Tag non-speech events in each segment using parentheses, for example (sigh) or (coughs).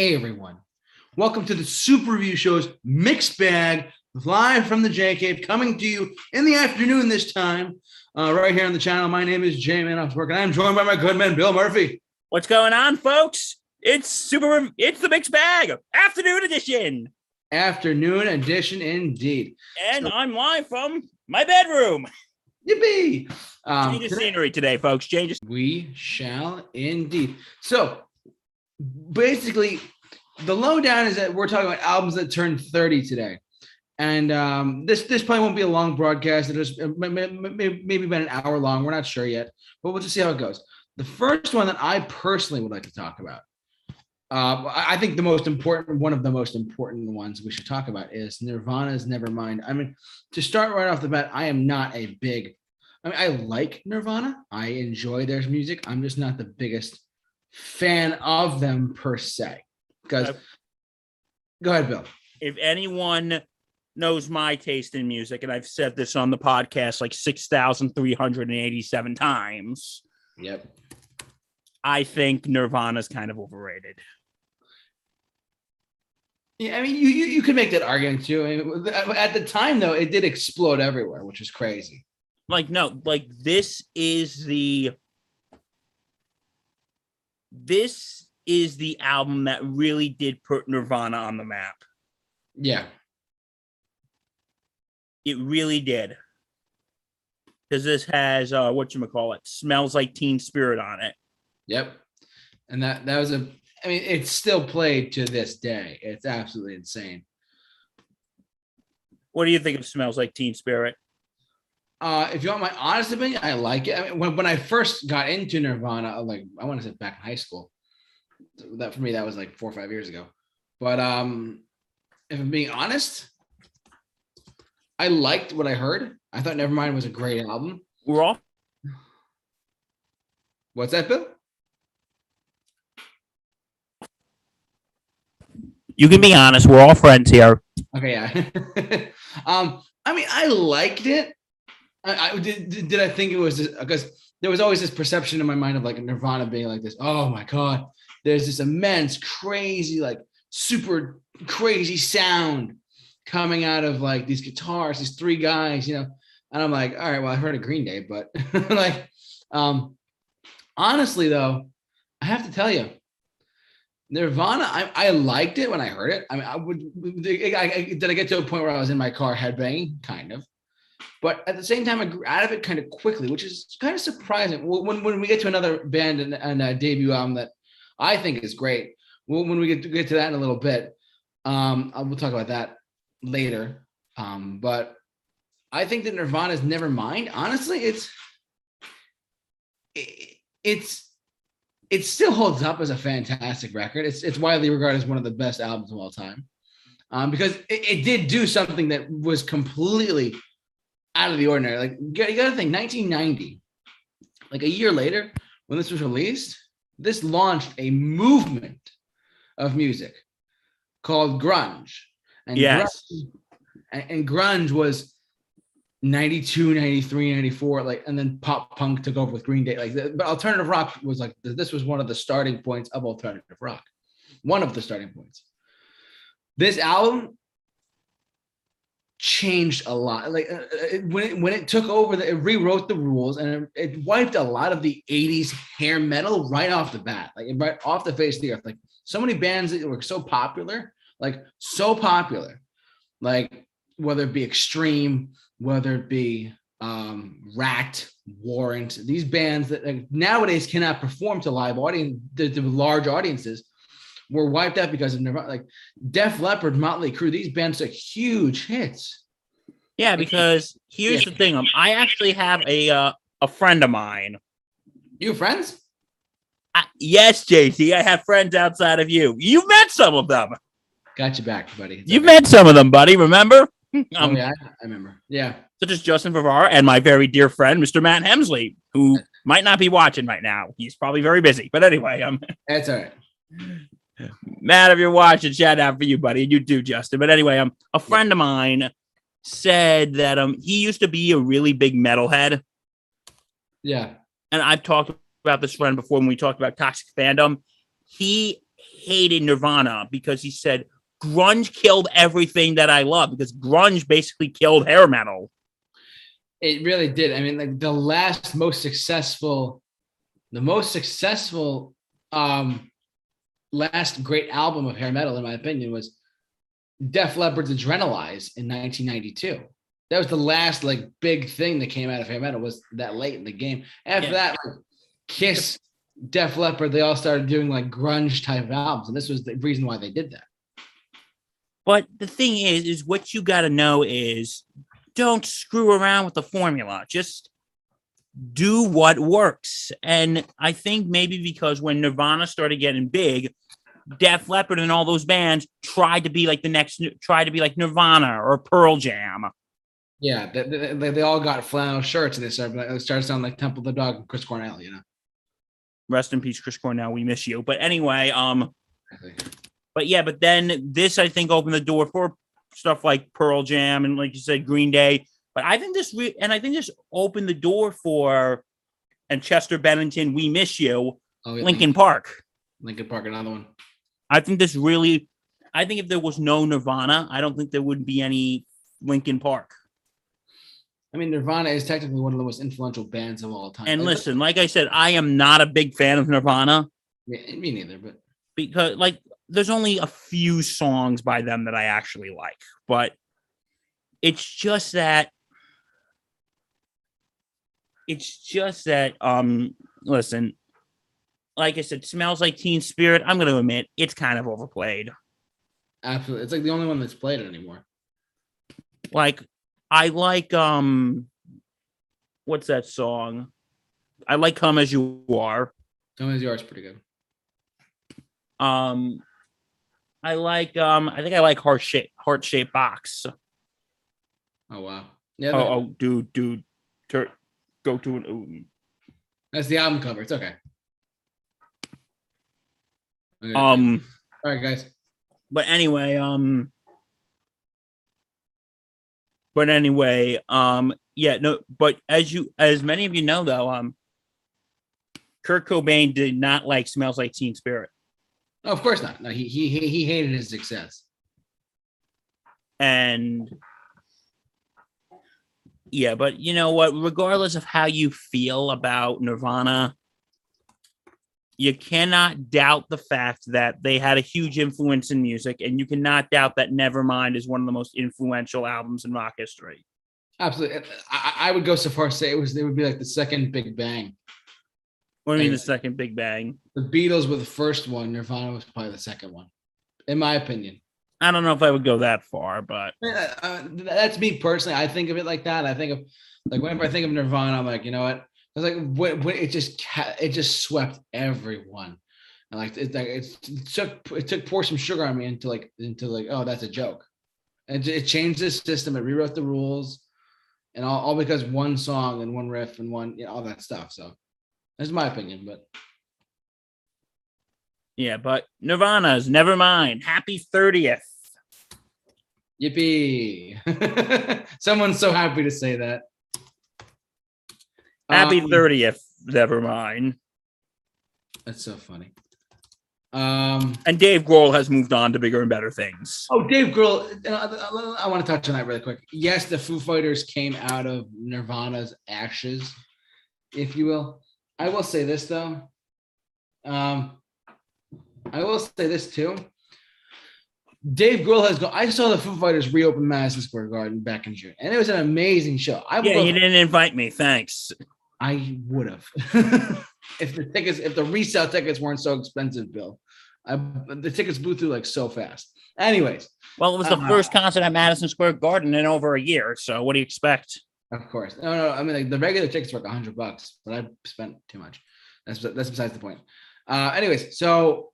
Hey everyone, welcome to the Super Review Show's Mixed Bag, live from the J Cave, coming to you in the afternoon this time, uh, right here on the channel. My name is Jay Manoff and I'm joined by my good man Bill Murphy. What's going on, folks? It's super. It's the mixed bag, afternoon edition, Afternoon edition, indeed. and So- I'm live from my bedroom. Yippee! Um, Change of scenery today, folks. Change. of- We shall indeed. So basically, the lowdown is that we're talking about albums that turned 30 today. And um, this this probably won't be a long broadcast. It'll just uh, may- may- may- maybe about an hour long. We're not sure yet, but we'll just see how it goes. The first one that I personally would like to talk about, uh, I think the most important, one of the most important ones we should talk about is Nirvana's Nevermind. I mean, to start right off the bat, I am not a big I mean, I like Nirvana. I enjoy their music. I'm just not the biggest fan of them per se. Because, Okay. go ahead, Bill. If anyone knows my taste in music, and I've said this on the podcast like six thousand three hundred and eighty-seven times, Yep. I think Nirvana's kind of overrated. Yeah, I mean, you you, you could make that argument too. I mean, uh, at the time, though, it did explode everywhere, which is crazy. Like, no, like this is the this is the album that really did put Nirvana on the map. Yeah. It really did. Because this has uh what you call it, smells like teen spirit on it. Yep. And that that was a. I mean, it's still played to this day. It's absolutely insane. What do you think of smells like teen spirit? Uh, if you want my honest opinion, I like it. I mean, when, when I first got into Nirvana, like I want to say back in high school, that for me that was like four or five years ago. But um, if I'm being honest, I liked what I heard. I thought Nevermind was a great album. We're all What's that, Bill? you can be honest, we're all friends here. Okay, yeah. (laughs) um, I mean, I liked it. I, I did, did. I think it was because there was always this perception in my mind of like Nirvana being like this. Oh my god, there's this immense, crazy, like super crazy sound coming out of like these guitars, these three guys, you know. And I'm like, all right, well, I heard of Green Day, but (laughs) like, um, honestly though, I have to tell you, Nirvana, I, I liked it when I heard it. I mean, I would. I, I, did I get to a point where I was in my car headbanging? Kind of. But at the same time, I grew out of it kind of quickly, which is kind of surprising. When, when, we get to another band and, and a debut album that I think is great, when, we get to, get to that in a little bit, um, we'll talk about that later. Um, but I think that Nirvana's Nevermind, honestly, it's it, it's it still holds up as a fantastic record. It's it's widely regarded as one of the best albums of all time. Um, because it, it did do something that was completely out of the ordinary. Like you got to think 1990, like a year later, when this was released, this launched a movement of music called grunge. And Yes. grunge, and, grunge was 92, 93, 94, like, and then pop punk took over with Green Day. Like, but alternative rock was like, this was one of the starting points of alternative rock. One of the starting points. This album changed a lot. Like, uh, uh, when it, when it took over, the, it rewrote the rules and it, it wiped a lot of the 80s hair metal right off the bat, like, right off the face of the earth. Like, so many bands that were so popular, like, so popular, like, whether it be extreme, whether it be um, Ratt, Warrant, these bands that like, nowadays cannot perform to live audience, to large audiences, were wiped out because of Nirvana. Like Def Leppard, Motley Crue, these bands took huge hits. Yeah, because here's Yeah. the thing. Um, I actually have a uh, a friend of mine. You friends? I, yes, JC, I have friends outside of you. You've met some of them. Got you back, buddy. It's You've okay. met some of them, buddy. Remember? (laughs) Oh Um, yeah, I remember. Yeah, such as Justin Favara and my very dear friend, Mr. Matt Hemsley, who (laughs) might not be watching right now. He's probably very busy. But anyway, um, that's all right. Matt, if you're watching, shout out for you, buddy. You do, Justin. But anyway, um, a friend of mine said that um he used to be a really big metalhead, Yeah, and I've talked about this friend before when we talked about toxic fandom. He hated Nirvana because he said grunge killed everything that I love because grunge basically killed hair metal. It really did. I mean, like the last most successful, the most successful, um, last great album of hair metal, in my opinion, was Def Leppard's Adrenalize in 1992. That was the last like big thing that came out of hair metal. Was that late in the game? After Yeah. that, like, Kiss, Def Leppard, they all started doing like grunge type albums, and this was the reason why they did that. But the thing is, is what you got to know is don't screw around with the formula. Just do what works. And I think maybe because when Nirvana started getting big, Def Leppard and all those bands tried to be like the next, tried to be like Nirvana or Pearl Jam. Yeah, they, they, they- all got flannel shirts, and they started it started sounding like Temple of the Dog and Chris Cornell. You know. Rest in peace, Chris Cornell. We miss you. But anyway, um, but yeah, but then this I think opened the door for stuff like Pearl Jam and like you said, Green Day. But I think this re- and I think this opened the door for and Chester Bennington, we miss you, Oh, yeah, Linkin Park. Linkin Park, another one. I think this really, I think if there was no Nirvana, I don't think there would be any Linkin Park. I mean, Nirvana is technically one of the most influential bands of all time. And Like, listen, like I said, I am not a big fan of Nirvana me, me neither, but because like there's only a few songs by them that I actually like, but it's just that it's just that um listen, like I said, smells like teen spirit. I'm gonna admit it's kind of overplayed. absolutely, it's like the only one that's played it anymore. Like I like um what's that song? I like Come As You Are. Tell me yours pretty good. Um I like um I think I like heart shape heart shaped box. Oh wow, yeah, Oh, oh, dude, dude, tur- go to an. ooh. that's the album cover. It's okay. Okay, Um, all right, guys. but anyway, um, but anyway, um, yeah, no, but as you, as many of you know, though, um, Kurt Cobain did not like "Smells Like Teen Spirit," No, of course not. No, he he he he hated his success. and yeah, but you know what? Regardless of how you feel about Nirvana, you cannot doubt the fact that they had a huge influence in music, and you cannot doubt that Nevermind is one of the most influential albums in rock history. Absolutely, I, I would go so far as to say it was it would be like the second Big Bang. What do you mean the second Big Bang? The Beatles were the first one. Nirvana was probably the second one, in my opinion. I don't know if I would go that far, but Uh, uh, that's me personally. I think of it like that. I think of like whenever I think of Nirvana, I'm like, you know what? I was like, what, what, it just ca- it just swept everyone. And like it, like it took it took pour some sugar on me into like into like oh that's a joke. And it, it changed the system. It rewrote the rules, and all, all because one song and one riff and one you know all that stuff. So that's my opinion. But yeah, but Nirvana's never mind. Happy 30th. Yippee! (laughs) Someone's so happy to say that. Happy Um, 30th. Nevermind. That's so funny. Um. And Dave Grohl has moved on to bigger and better things. Oh, Dave Grohl. uh, I want to touch on that really quick. Yes, the Foo Fighters came out of Nirvana's ashes, if you will. I will say this though. Um, I will say this too. Dave Grohl has gone. I saw the Foo Fighters reopen Madison Square Garden back in June, and it was an amazing show. I Yeah, you didn't invite me. Thanks. I would have. (laughs) if the tickets, if the resale tickets weren't so expensive, Bill. I, the tickets blew through like so fast. Anyways, Well, it was the Uh, first concert at Madison Square Garden in over a year. So what do you expect? of course. No, no. I mean, like the regular tickets were like a hundred bucks, but I spent too much. That's that's besides the point. Uh, anyways, so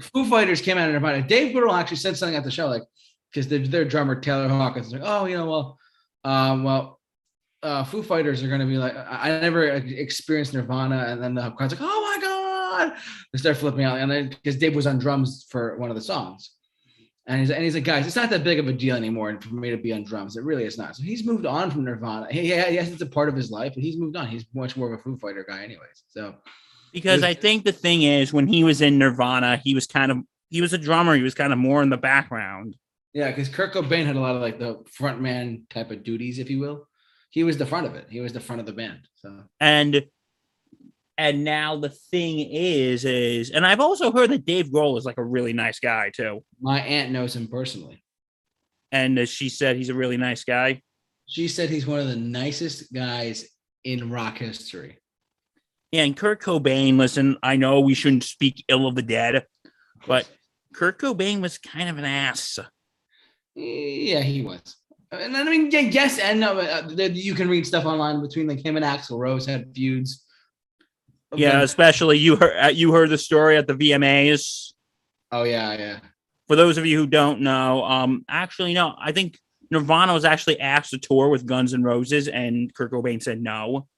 Foo Fighters came out of Nirvana. Dave Grohl actually said something at the show, like because their, their drummer Taylor Hawkins like, oh, you know, well, um, well, uh, Foo Fighters are gonna be like, I, I never experienced Nirvana, and then the crowd's like, oh my god, they start flipping out, and then because Dave was on drums for one of the songs. And he's, and he's like, guys, it's not that big of a deal anymore for me to be on drums. It really is not. So he's moved on from Nirvana. He, yes, it's a part of his life, but he's moved on. He's much more of a Foo Fighter guy, anyways. So because I think the thing is when he was in Nirvana, he was kind of he was a drummer. He was kind of more in the background. Yeah, because Kurt Cobain had a lot of like the front man type of duties, if you will. He was the front of it. He was the front of the band. So And and now the thing is is and I've also heard that Dave Grohl is like a really nice guy too. my aunt knows him personally. And uh, she said he's a really nice guy. She said he's one of the nicest guys in rock history. Yeah, and Kurt Cobain, listen, I know we shouldn't speak ill of the dead, but Kurt Cobain was kind of an ass. Yeah, he was. And I mean, yeah, yes and no. uh, You can read stuff online between like him and Axl Rose had feuds. Yeah, especially you heard uh, you heard the story at the VMAs. Oh yeah, yeah. For those of you who don't know, um, actually no, I think Nirvana was actually asked to tour with Guns N' Roses, and Kurt Cobain said no.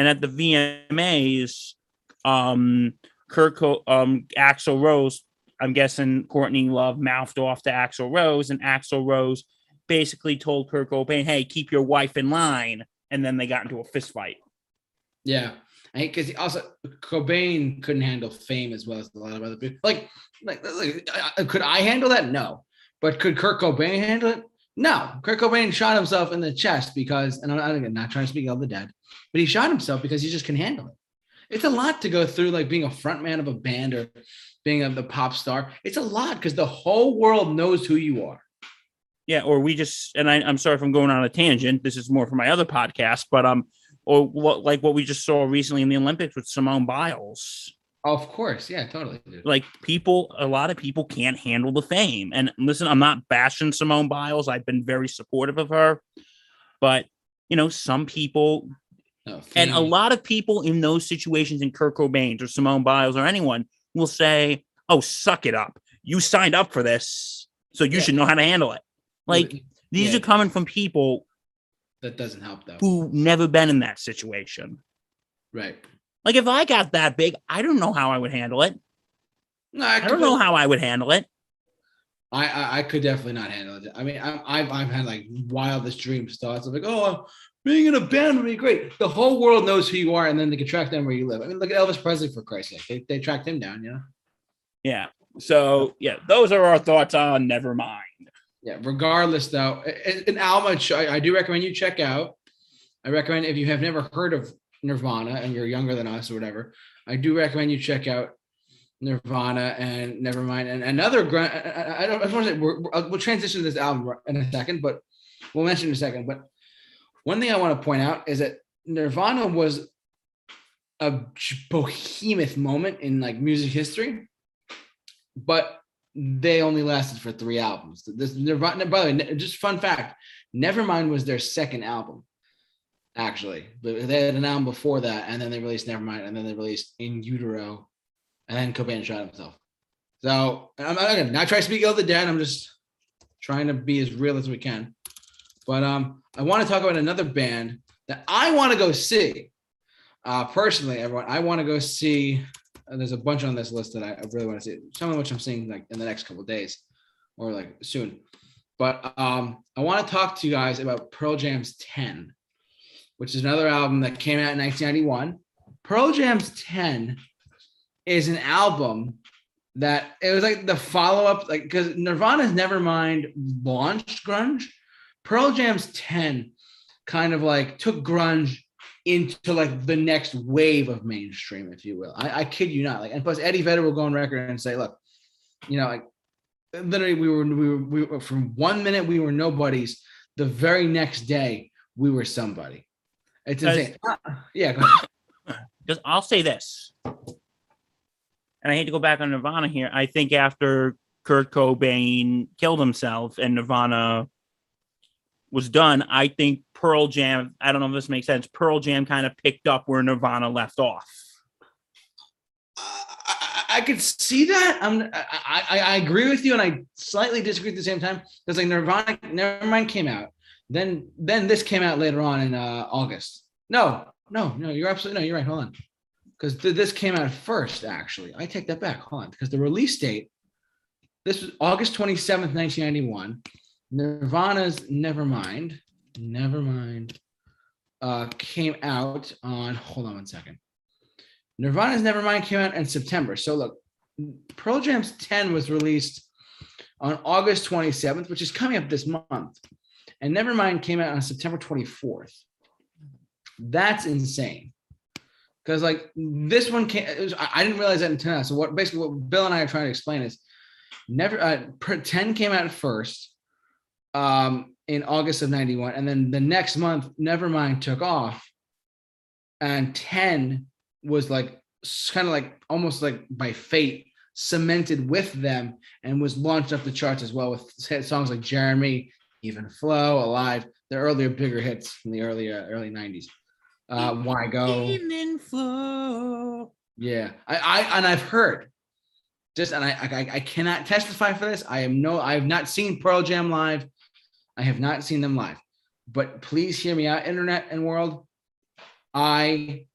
And at the VMAs, um, Co- um, Axl Rose, I'm guessing Courtney Love mouthed off to Axl Rose, and Axl Rose basically told Kurt Cobain, "Hey, keep your wife in line." And then they got into a fist fight. Yeah, because also Cobain couldn't handle fame as well as a lot of other people. Like, like, like, I- could I handle that? No, but could Kurt Cobain handle it? No. Kurt Cobain shot himself in the chest because, and I'm not, trying to speak of the dead, but he shot himself because he just can handle it. It's a lot to go through, like being a front man of a band or being a the pop star. It's a lot because the whole world knows who you are. Yeah, or we just and I, I'm sorry if I'm going on a tangent. This is more for my other podcast, but um, or what like what we just saw recently in the Olympics with Simone Biles. Of course, yeah, totally. dude. Like people, a lot of people can't handle the fame. And listen, I'm not bashing Simone Biles. I've been very supportive of her, but you know, some people No, and a lot of people in those situations, in Kurt Cobain or Simone Biles or anyone, will say, "Oh, suck it up. You signed up for this, so you Yeah. should know how to handle it." Like these Yeah. are coming from people that doesn't help though. who never been in that situation. Right. Like if I got that big, I don't know how I would handle it. No, I don't know how I would handle it. I, I I could definitely not handle it. I mean, I, I've I've had like wildest dreams, thoughts of like, oh, being in a band would be great. The whole world knows who you are, and then they can track down where you live. I mean, look at Elvis Presley for Christ's sake. They, they tracked him down, you know. Yeah. So yeah, those are our thoughts on Nevermind. Yeah. Regardless, though, an album I, I do recommend you check out. I recommend if you have never heard of Nirvana and you're younger than us or whatever, I do recommend you check out Nirvana and Nevermind and another. gr- I, don't. I just want to say we're- we'll transition to this album in a second, but we'll mention in a second. But one thing I want to point out is that Nirvana was a behemoth moment in like music history, but they only lasted for three albums. This Nirvana, by the way, just fun fact: Nevermind was their second album, actually. They had an album before that, and then they released Nevermind, and then they released In Utero, and then Cobain shot himself. So I'm not gonna not try to speak ill of the dead. I'm just trying to be as real as we can. But um, I want to talk about another band that I want to go see. Uh, personally, everyone, I want to go see. uh, there's a bunch on this list that I, I really want to see. Some of which I'm seeing like in the next couple days, or like soon. But um, I want to talk to you guys about Pearl Jam's 10, which is another album that came out in 1991. Pearl Jam's 10 is an album that it was like the follow up, like because Nirvana's Nevermind launched grunge. Pearl Jam's 10 kind of like took grunge into like the next wave of mainstream, if you will. I, I kid you not. Like, and plus Eddie Vedder will go on record and say, look, you know, like literally we were we were we were from one minute we were nobodies, the very next day we were somebody. It's insane. Ah, yeah, go ahead. (coughs) Because I'll say this, and I hate to go back on Nirvana here. I think after Kurt Cobain killed himself and Nirvana was done, I think Pearl Jam. I don't know if this makes sense. Pearl Jam kind of picked up where Nirvana left off. I, I could see that. I'm I, I I agree with you, and I slightly disagree at the same time because like Nirvana, Nevermind came out, then then this came out later on in uh, August. No, no, no, you're absolutely no, you're right. Hold on, because this came out first. Actually, I take that back. Hold on, because the release date, this was August twenty seventh, nineteen ninety one. Nirvana's Nevermind, Nevermind, uh, came out on. Hold on one second. Nirvana's Nevermind came out in September. So look, Pearl Jam's 10 was released on August 27th, which is coming up this month. And Nevermind came out on September 24th. That's insane. Because like this one came, it was, I didn't realize that until now. So what basically what Bill and I are trying to explain is never uh, 10 came out first um in August of 91 and then the next month Nevermind took off and 10 was like kind of like almost like by fate cemented with them and was launched up the charts as well with songs like Jeremy, Even Flow, Alive, the earlier bigger hits from the early uh, early 90s. Uh Why Go? Evening flow. Yeah, I, I and I've heard just and I, I I cannot testify for this. I am no, I have not seen Pearl Jam live. I have not seen them live, but please hear me out, internet and world. I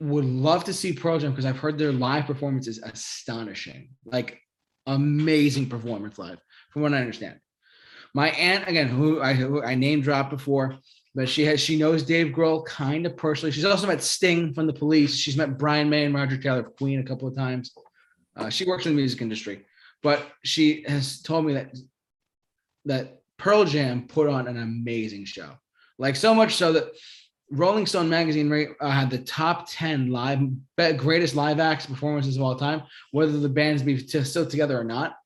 would love to see Pearl Jam because I've heard their live performance is astonishing, like amazing performance live, from what I understand. My aunt, again, who I who I name dropped before, but she has she knows Dave Grohl kind of personally. She's also met Sting from the Police. She's met Brian May and Roger Taylor of Queen a couple of times. Uh, she works in the music industry, but she has told me that that Pearl Jam put on an amazing show. Like so much so that Rolling Stone magazine uh, had the top ten live greatest live acts performances of all time, whether the bands be t- still together or not.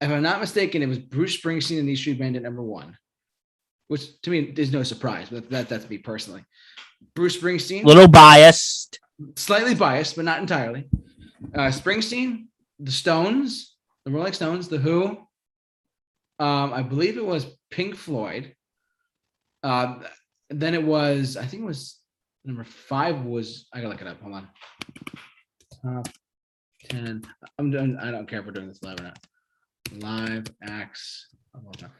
If I'm not mistaken, it was Bruce Springsteen and the Street Band at number one which to me is no surprise, but that that's me personally. Bruce Springsteen, Little biased. slightly biased, but not entirely. Uh, Springsteen, the Stones, the Rolling Stones, the Who. Um, I believe it was Pink Floyd. Uh, then it was, I think it was number five was I gotta look it up. Hold on. Top ten. I'm doing. I don't care if we're doing this live or not. Live acts. of all time.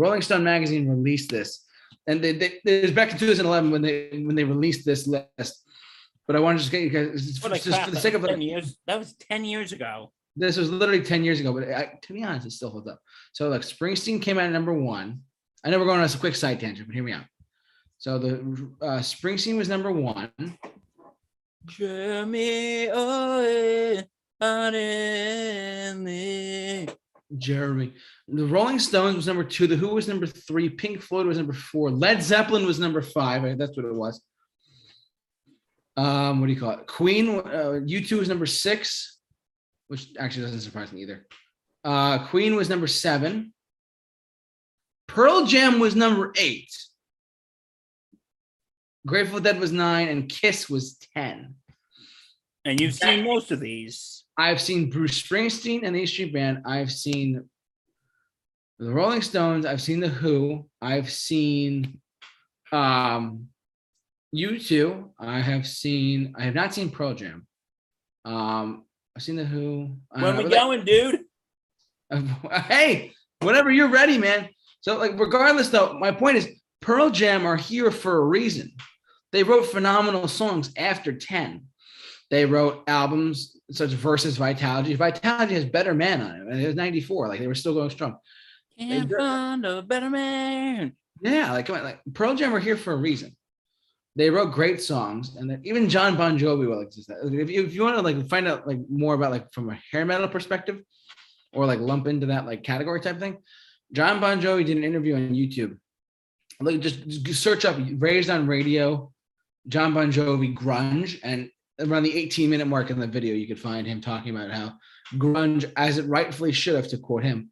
Rolling Stone magazine released this, and they, they it was back in 2011 when they when they released this list. But I wanted to just get you guys it's What a just crap, for the sake of 10 years. That was 10 years ago. this was literally 10 years ago, but I, to be honest, it still holds up. So like Springsteen came out at number one. I know we're going on a quick side tangent, but hear me out. So the uh, Springsteen was number one. Jeremy, oh, Jeremy. The Rolling Stones was number two. The Who was number three. Pink Floyd was number four. Led Zeppelin was number five. I- That's what it was. Um, what do you call it? Queen. Uh, U2 was number six, which actually doesn't surprise me either. Uh, Queen was number seven. Pearl Jam was number eight. Grateful Dead was nine, and Kiss was ten. and you've seen most of these. I've seen Bruce Springsteen and the E Street Band. I've seen the Rolling Stones. I've seen the Who. I've seen um U2. I have seen. I have not seen Pearl Jam. Um, I've seen the Who. I When we going, dude? (laughs) Hey, whenever you're ready, man. So, like, regardless, though, my point is Pearl Jam are here for a reason. They wrote phenomenal songs after 10. They wrote albums such as Versus Vitalogy. Vitalogy has Better Man on it. And it was 94. Like they were still going strong. Can't find a better man. Yeah, like come on, like Pearl Jam are here for a reason. They wrote great songs, and then even Jon Bon Jovi will exist. If you, if you want to like find out like more about like from a hair metal perspective, or like lump into that like category type thing, Jon Bon Jovi did an interview on YouTube. Like just, just search up "Raised on Radio," John Bon Jovi grunge, and around the 18 minute mark in the video, you could find him talking about how grunge, as it rightfully should have, to quote him,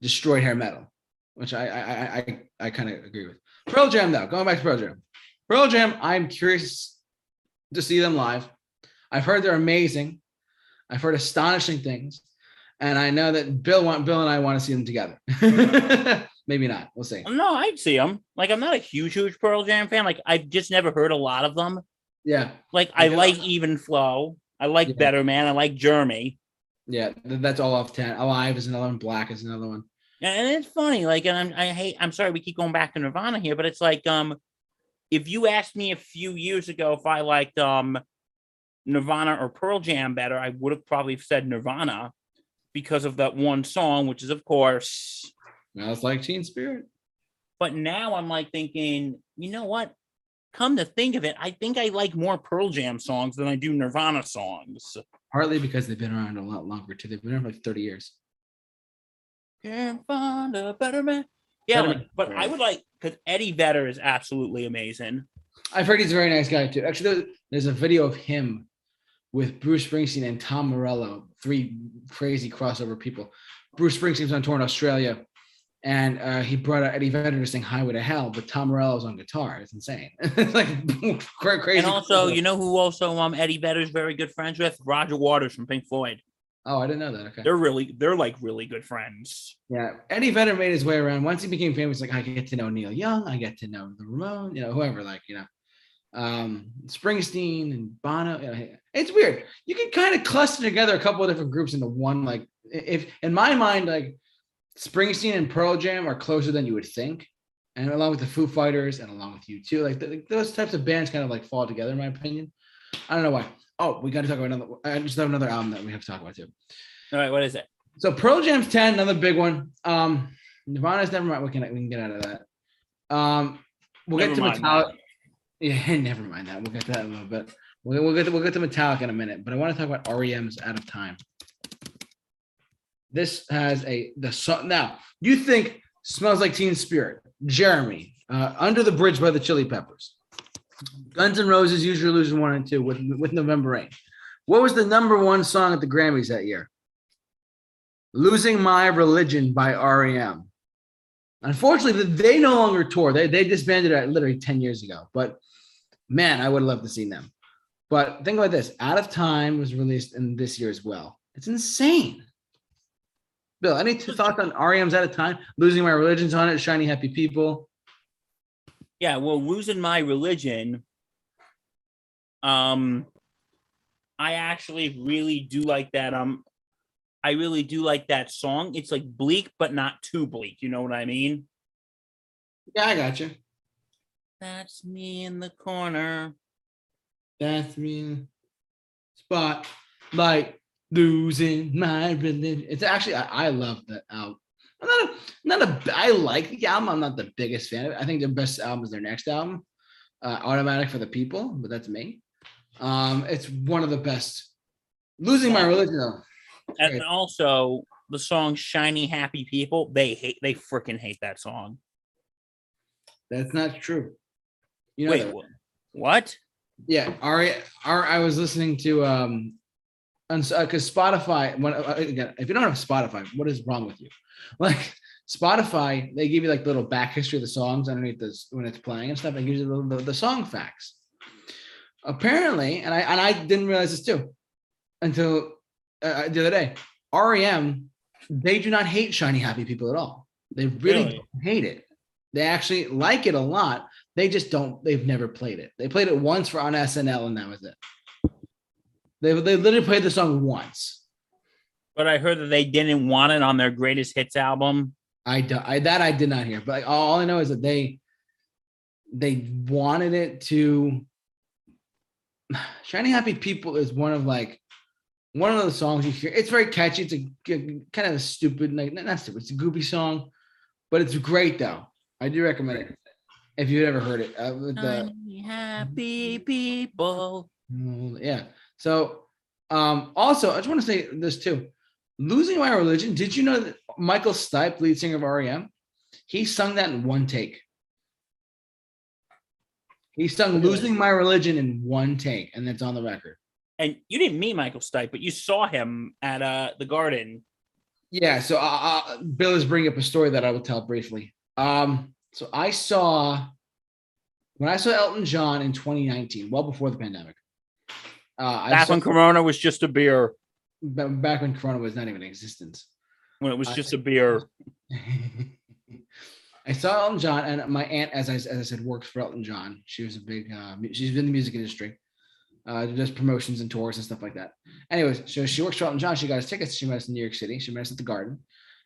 destroyed hair metal, which I I I I, kind of agree with. Pearl Jam, though, going back to Pearl Jam. Pearl Jam, I'm curious to see them live. I've heard they're amazing. I've heard astonishing things, and I know that Bill want Bill and I want to see them together. (laughs) Maybe not. We'll see. No, I'd see them. Like, I'm not a huge, huge Pearl Jam fan. Like, I've just never heard a lot of them. Yeah, Like, I Yeah. like Even Flow. I like Yeah. Better Man. I like Jeremy. yeah. That's all off ten. Alive is another one. Black is another one. And it's funny, like, and I'm, I hate, I'm sorry we keep going back to Nirvana here, but it's like, um, if you asked me a few years ago if I liked um Nirvana or Pearl Jam better, I would have probably said Nirvana because of that one song, which is of course. Now it's like Teen Spirit. But now I'm like thinking, you know what? Come to think of it, I think I like more Pearl Jam songs than I do Nirvana songs. Partly because they've been around a lot longer too. They've been around for like 30 years. Can't find a better man. Yeah, Better like, but I would like because Eddie Vedder is absolutely amazing. I've heard he's a very nice guy too. Actually, there- there's a video of him with Bruce Springsteen and Tom Morello, three crazy crossover people. Bruce Springsteen's on tour in Australia, and uh, he brought out Eddie Vedder to sing "Highway to Hell," but Tom Morello's on guitar. It's insane. (laughs) it's like (laughs) cra- crazy. And also, you know who also um Eddie Vedder's very good friends with? Roger Waters from Pink Floyd. oh, I didn't know that. Okay. They're really they're like really good friends. Yeah, Eddie Vedder made his way around. Once he became famous, like I get to know Neil Young, I get to know the Ramon, you know, whoever, like you know, um, Springsteen and Bono. You know, it's weird. You can kind of cluster together a couple of different groups into one. Like, if in my mind, like Springsteen and Pearl Jam are closer than you would think, and along with the Foo Fighters and along with U2, like th- those types of bands kind of like fall together, in my opinion. I don't know why. Oh, we got to talk about another. I just have another album that we have to talk about too. All right, what is it? So Pearl Jam's 10, another big one. Um Nirvana's never mind. We can we can get out of that. Um we'll Never get to mind Metallica. Yeah, (laughs) never mind that. We'll get to that in a little bit. We'll, we'll get to, we'll get to Metallica in a minute, but I want to talk about REM's Out of Time. This has a the song now. You think smells like Teen Spirit, Jeremy, uh, Under the Bridge by the Chili Peppers, Guns N' Roses, Use Your Illusion one and two with with November Rain. What was the number one song at the Grammys that year? Losing My Religion by REM. Unfortunately, they no longer tour. They, they disbanded it literally 10 years ago. But man, I would love to see them. But think about this Out of Time was released in this year as well. It's insane. Bill, any two thoughts on REM's Out of Time? Losing My Religion's on it, Shiny Happy People. Yeah, well, losing my religion. Um, I actually really do like that. Um, I really do like that song. It's like bleak, but not too bleak. You know what I mean? Yeah, I got you. That's me in the corner. That's me. Spot like losing my religion. It's actually I, I love that album. I'm not a not a I like the album. I'm not the biggest fan of it. I think their best album is their next album, uh, Automatic for the People, but that's me. Um, it's one of the best. Losing my religion though. And Great. also the song "Shiny Happy People." They hate. They freaking hate that song. That's not true. You know Wait, that. what? Yeah, Ari, Ari, I was listening to um, because Spotify. When uh, again, if you don't have Spotify, what is wrong with you? (laughs) Like Spotify, they give you like little back history of the songs underneath this when it's playing and stuff. and gives you the, the, the song facts. Apparently, and I and I didn't realize this too until uh, the other day. REM, they do not hate shiny happy people at all. They really, Really? hate it. They actually like it a lot. They just don't. They've never played it. They played it once for on SNL, and that was it. They they literally played the song once. But I heard that they didn't want it on their greatest hits album. I, do- I that I did not hear, but all I know is that they they wanted it to. (sighs) Shiny Happy People is one of like one of the songs you hear. It's very catchy. It's a kind of a stupid, like not stupid. It's a goopy song, but it's great though. I do recommend it if you've ever heard it. Uh, the, Shiny Happy People. Mm, Yeah. So um also I just want to say this too. Losing my religion. Did you know that Michael Stipe, lead singer of REM, he sung that in one take. He sung Losing My Religion in one take, and that's on the record. And you didn't meet Michael Stipe, but you saw him at uh the Garden. Yeah, so uh, uh, Bill is bringing up a story that I will tell briefly. Um, so I saw when I saw Elton John in 2019, well before the pandemic. Uh, Back when Corona was just a beer. back when Corona was not even in existence. When it was just a beer. (laughs) I saw Elton John, and my aunt, as I, as I said, works for Elton John. She was a big, uh, she's in the music industry, uh, does promotions and tours and stuff like that. Anyways, so she works for Elton John. She got us tickets. She met us in New York City. She met us at the Garden.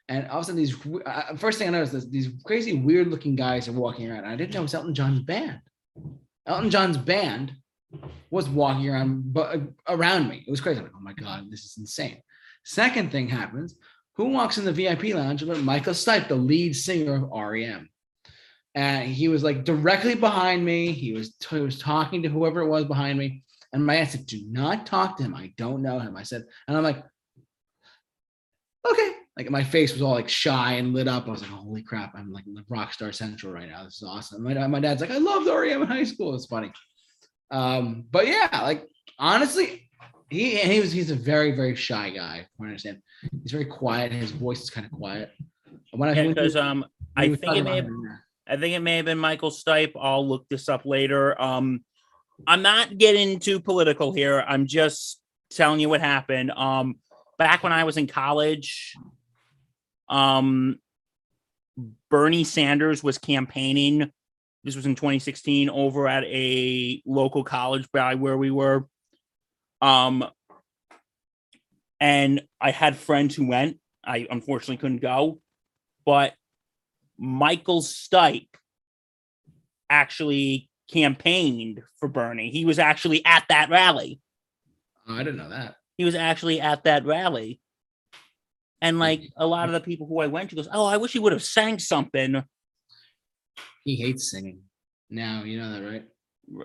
And all of a sudden, these uh, first thing I noticed is these crazy, weird looking guys are walking around. And I didn't know it was Elton John's band. Elton John's band was walking around but uh, around me. It was crazy. I'm like, oh my god, this is insane. Second thing happens. Who walks in the VIP lounge but Michael Stipe, the lead singer of REM? and he was like directly behind me. He was he was talking to whoever it was behind me, and my aunt said, "Do not talk to him. I don't know him." I said, and I'm like, "Okay." Like my face was all like shy and lit up. I was like, "Holy crap! I'm like rock star central right now. This is awesome." My, my dad's like, "I loved REM in high school." It's funny, um, but yeah, like honestly, he he was he's a very very shy guy. I understand, he's very quiet. His voice is kind of quiet. Yeah, because um, I think it may have, I think it may have been Michael Stipe. I'll look this up later. Um, I'm not getting too political here. I'm just telling you what happened. Um, back when I was in college, um, Bernie Sanders was campaigning. This was in 2016 over at a local college by where we were. Um, and I had friends who went. I unfortunately couldn't go, but Michael Stipe actually campaigned for Bernie. He was actually at that rally. Oh, I didn't know that. He was actually at that rally. And like a lot of the people who I went to goes, Oh, I wish he would have sang something. He hates singing. Now you know that, right?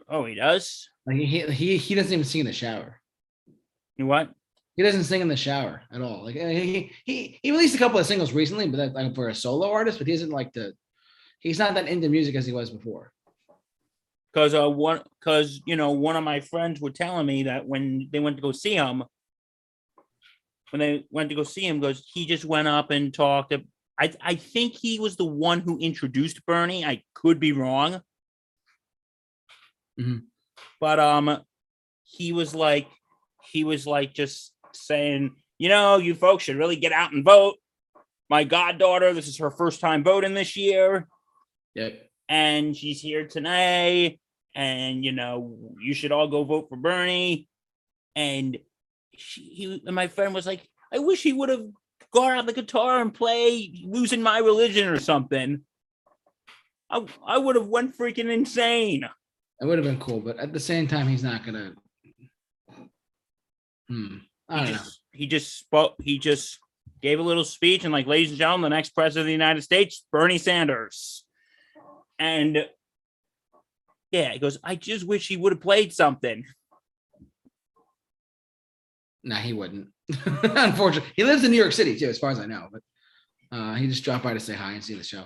Oh, he does? Like he he he doesn't even sing in the shower. You what? He doesn't sing in the shower at all. Like he he he released a couple of singles recently, but that like for a solo artist, but he isn't like the he's not that into music as he was before. Because uh one because you know, one of my friends were telling me that when they went to go see him, when they went to go see him, goes, he just went up and talked. I I think he was the one who introduced Bernie. I could be wrong. Mhm. But um he was like he was like just saying, you know, you folks should really get out and vote. My goddaughter, this is her first time voting this year Yep. and she's here tonight and you know you should all go vote for bernie and she, he and my friend was like i wish he would have gone out the guitar and play losing my religion or something i, I would have went freaking insane It would have been cool, but at the same time, he's not gonna. Hmm. I he don't know. just he just spoke he just gave a little speech and like ladies and gentlemen the next president of the united states bernie sanders and yeah he goes i just wish he would have played something Nah, he wouldn't. (laughs) Unfortunately, he lives in New York City too, as far as I know. But uh, he just dropped by to say hi and see the show.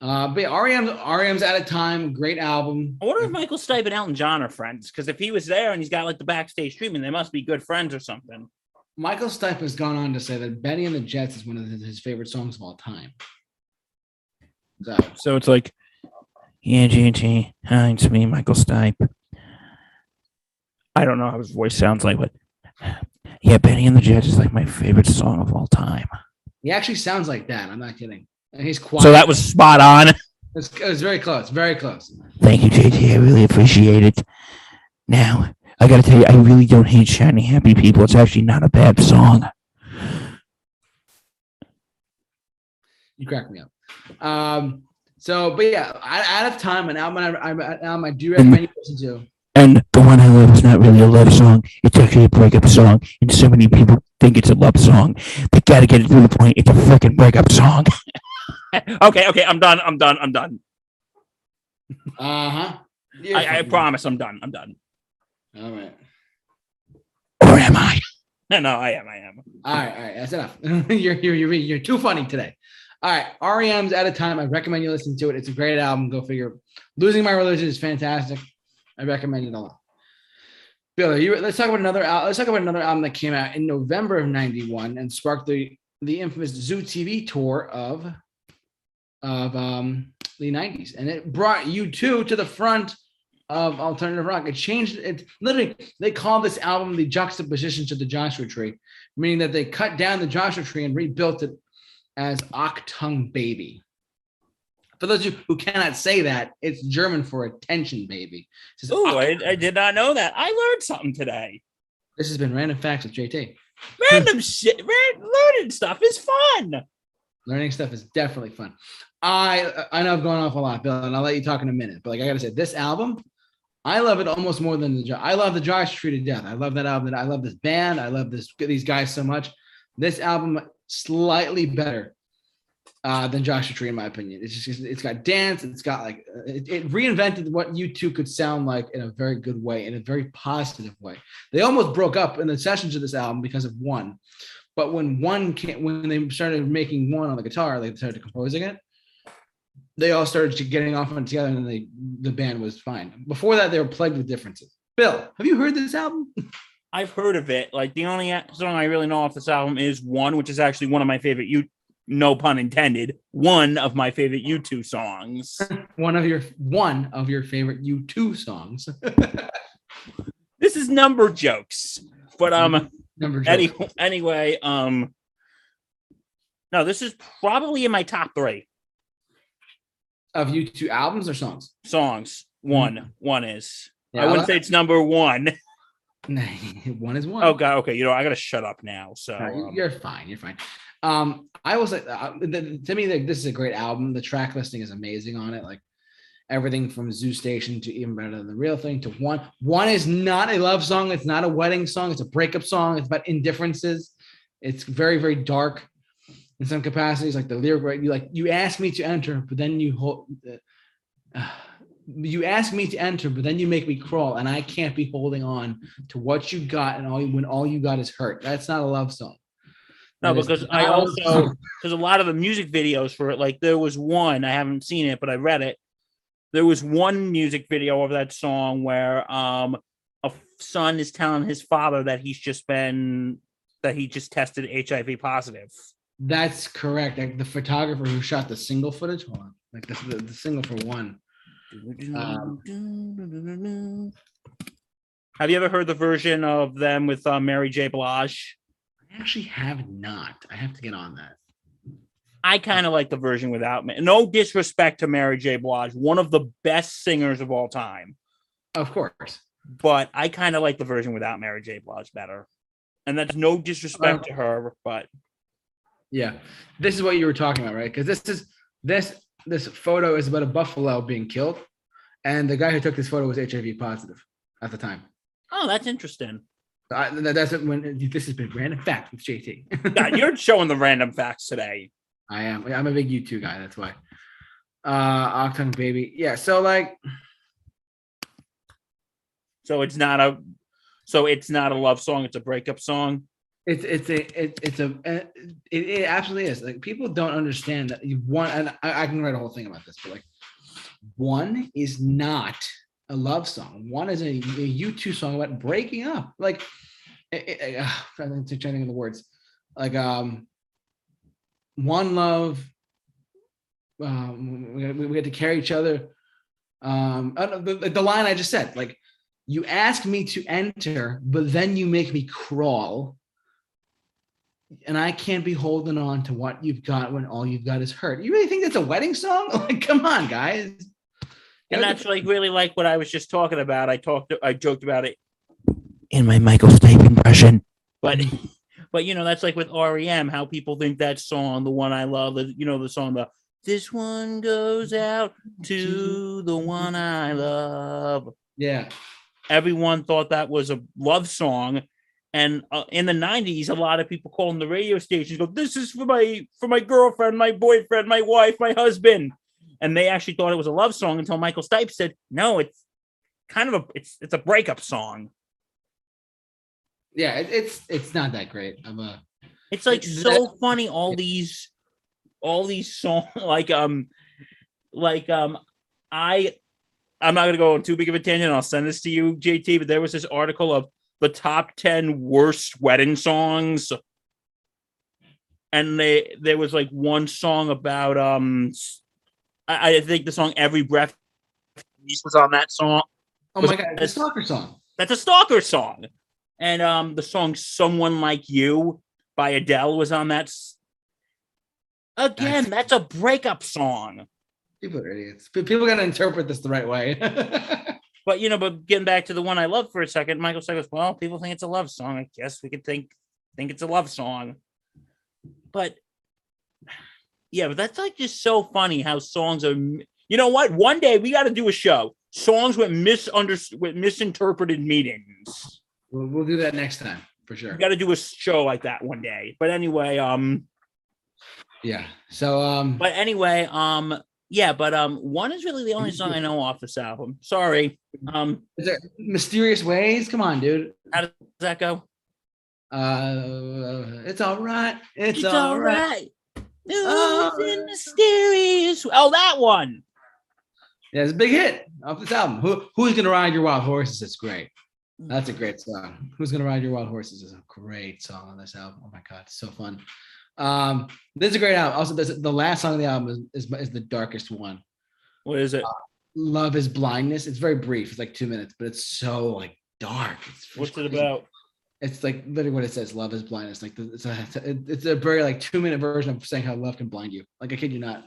Uh, but yeah, REM's REM's out of time. Great album. I wonder if Michael Stipe and Elton John are friends. Because if he was there and he's got like the backstage treatment, they must be good friends or something. Michael Stipe has gone on to say that Bennie and the Jets is one of his favorite songs of all time. So So it's like, yeah, GT, hi, it's me, Michael Stipe. I don't know how his voice sounds like, but yeah, Bennie and the Jets is like my favorite song of all time. he actually sounds like that. I'm not kidding. And he's quiet. So that was spot on. It was very close. Very close. Thank you, JT. I really appreciate it. Now, I gotta tell you, I really don't hate Shiny Happy People. It's actually not a bad song. You crack me up. Um. So, but yeah, out, out of time, an album I, I, an album I do recommend you listen to. And the one I love is not really a love song. It's actually a breakup song. And so many people think it's a love song. They gotta get it to the point. It's a freaking breakup song. (laughs) okay, okay, I'm done. I'm done. I'm done. Uh huh. I, I promise I'm done. I'm done. All right. Or am I? No, (laughs) no, I am. I am. All right, all right, that's enough. (laughs) you're, you're you're you're too funny today. All right, REM's out of time. I recommend you listen to it. It's a great album. Go figure. Losing My Religion is fantastic. I recommend it a lot. Bill, you, let's talk about another. al- Let's talk about another album that came out in November of '91 and sparked the the infamous Zoo TV tour of of um, the '90s, and it brought U2 to the front of alternative rock. It changed it. Literally, they call this album the juxtaposition to the Joshua Tree meaning that they cut down the Joshua tree and rebuilt it as Achtung Baby. For those of you who cannot say that, it's German for attention baby. Says, Oh, I, I did not know that. I learned something today. This has been Random Facts with JT. (laughs) Random shit, ran, learning stuff is fun. Learning stuff is definitely fun. I I know I've gone off a lot, Bill, and I'll let you talk in a minute. But like I gotta say, this album, I love it almost more than the. I love the Josh Tree to death. I love that album. I love this band. I love this these guys so much. This album slightly better uh, than Joshua Tree, in my opinion. It's just it's got dance. It's got like uh, it, it reinvented what U2 could sound like in a very good way, in a very positive way. They almost broke up in the sessions of this album because of one, but when one came, when they started making one on the guitar, they started composing it. They all started getting off on together, and they the band was fine. Before that, they were plagued with differences. Bill, have you heard this album? (laughs) I've heard of it. Like the only song I really know off this album is one, which is actually one of my favorite. You, no pun intended, one of my favorite U2 songs. (laughs) One of your one of your favorite U2 songs. (laughs) this is number jokes, but um, Number any, anyway, um, no, this is probably in my top three of U2 albums or songs. songs. One, one is. Yeah, I wouldn't say it's number one. (laughs) one is one. Oh god, okay. You know, I gotta shut up now. So you- um, you're fine. You're fine. Um, I will say uh, to me, like, this is a great album. The track listing is amazing on it. Like everything from Zoo Station to even better than the real thing to one. One is not a love song. It's not a wedding song. It's a breakup song. It's about indifferences. It's very very dark in some capacities. Like the lyric, right? You like you ask me to enter, but then you hold. Uh, you ask me to enter, but then you make me crawl, and I can't be holding on to what you got, and all when all you got is hurt. That's not a love song. No, because I not a love also because a lot of the music videos for it, like there was one I haven't seen it, but I read it. There was one music video of that song where um a son is telling his father that he's just been that he just tested HIV positive. That's correct. Like the photographer who shot the single footage, hold on, like the, the, the single for one. Have you ever heard the version of them with uh, Mary J. Blige? Actually have not. I have to get on that. I kind of like the version without me. No disrespect to Mary J. Blige, one of the best singers of all time. Of course. but I kind of like the version without Mary J. Blige better. And that's no disrespect um, to her, but Yeah. This is what you were talking about, right? Because this is this this photo is about a buffalo being killed, and the guy who took this photo was HIV positive at the time. oh, that's interesting. I, that- it when this has been random fact with JT. God, (laughs) you're showing the random facts today. I am. I'm a big U2 guy. That's why. Uh, Achtung Baby. Yeah. So like, So it's not a, so it's not a love song. It's a breakup song. it's it's a it, it's a uh, it, it absolutely is. Like people don't understand that you one and I, I can write a whole thing about this, but like one is not a love song. One is a, a U2 song about breaking up. Like, it, it, uh, I'm trying the words. Like, um, one love. Um, we, we, had to carry each other. Um, the, the line I just said, like, you ask me to enter, but then you make me crawl. And I can't be holding on to what you've got when all you've got is hurt. You really think that's a wedding song? (laughs) Like, come on, guys. And that's like really like what I was just talking about. I talked, I joked about it, In my Michael Stipe impression. but, but you know, that's like with REM, how people think that song, the one I love, the, you know, the song, the this one goes out to the one I love. yeah. everyone thought that was a love song and uh, in the 90s a lot of people calling the radio stations go this is for my for my girlfriend my boyfriend my wife my husband and they actually thought it was a love song until michael stipe said no it's kind of a it's it's a breakup song. Yeah, it, it's it's not that great of a it's like That- so funny all these all these songs (laughs) like um like um i i'm not going to go on too big of a tangent i'll send this to you jt but there was this article of the top 10 worst wedding songs. And they there was like one song about um i, I think the song every breath was on that song. Oh my god, it's a stalker song. that's a stalker song. And um the song someone like you by adele was on that again That's- that's a breakup song. People are idiots. People gotta interpret this the right way. (laughs) but you know but getting back to the one i love for a second michael said well people think it's a love song. I guess we could think think it's a love song. But yeah but that's like just so funny how songs are you know what one day we got to do a show songs with misunderstood with misinterpreted meanings we'll, we'll do that next time for sure. We got to do a show like that one day. But anyway, um, Yeah. So um But anyway, um, yeah, but um, one is really the only song I know off this album. Sorry. Um, is there mysterious ways? Come on, dude. How does that go? Uh it's all right. It's, all right. News in mysterious. Oh, that one. Yeah, it's a big hit off this album. Who who's gonna ride your wild horses? It's great. That's a great song. Who's gonna ride your wild horses is a great song on this album. Oh my god, it's so fun. Um, this is a great album. Also, this, the last song of the album is, is is the darkest one. What is it? Love is blindness. It's very brief. It's like two minutes, but it's so like dark. It's What's it about? It's like literally what it says. Love is blindness. Like it's a it's a very like two minute version of saying how love can blind you. Like I kid you not.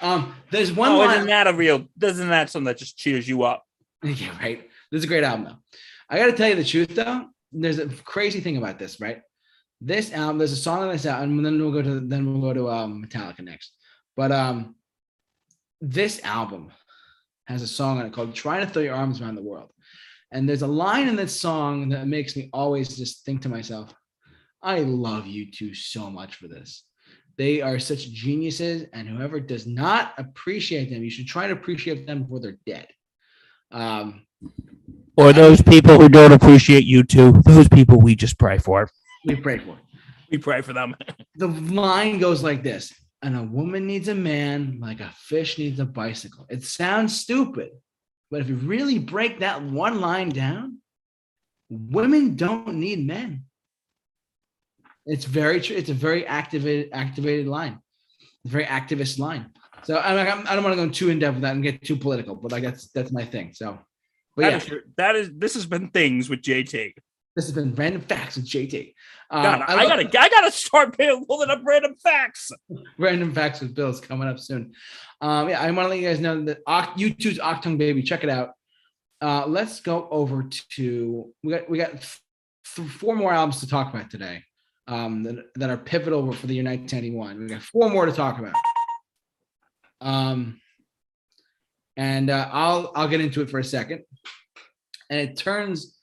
Um, there's one oh, line. isn't that a real? Isn't that something that just cheers you up? (laughs) Yeah, right. This is a great album, though. I got to tell you the truth, though. There's a crazy thing about this, right? This album, there's a song on this album, and then we'll go to then we'll go to um, Metallica next. But um, this album has a song on it called "Trying to Throw Your Arms Around the World," and there's a line in this song that makes me always just think to myself, "I love U2 so much for this." They are such geniuses, and whoever does not appreciate them, you should try to appreciate them before they're dead. Um, Or those people who don't appreciate you too. Those people we just pray for. we pray for. We pray for them. (laughs) The line goes like this and a woman needs a man like a fish needs a bicycle. It sounds stupid, but if you really break that one line down, women don't need men. It's very true. It's a very activated, activated line, very activist line. So I'm, I'm, I don't want to go too in depth with that and get too political, but like that's that's my thing. So, but That yeah, is that is. This has been things with JT. This has been random facts with JT. Um, God, I, love- gotta, I gotta start (laughs) pulling up random facts. Random facts with Bill is coming up soon. Um, yeah, I want to let you guys know that Oct- U2's Achtung Baby. Check it out. Uh, let's go over to we got we got th- four more albums to talk about today. Um, that, that are pivotal for the year 1991. We got four more to talk about. Um, and uh, I'll I'll get into it for a second. And it turns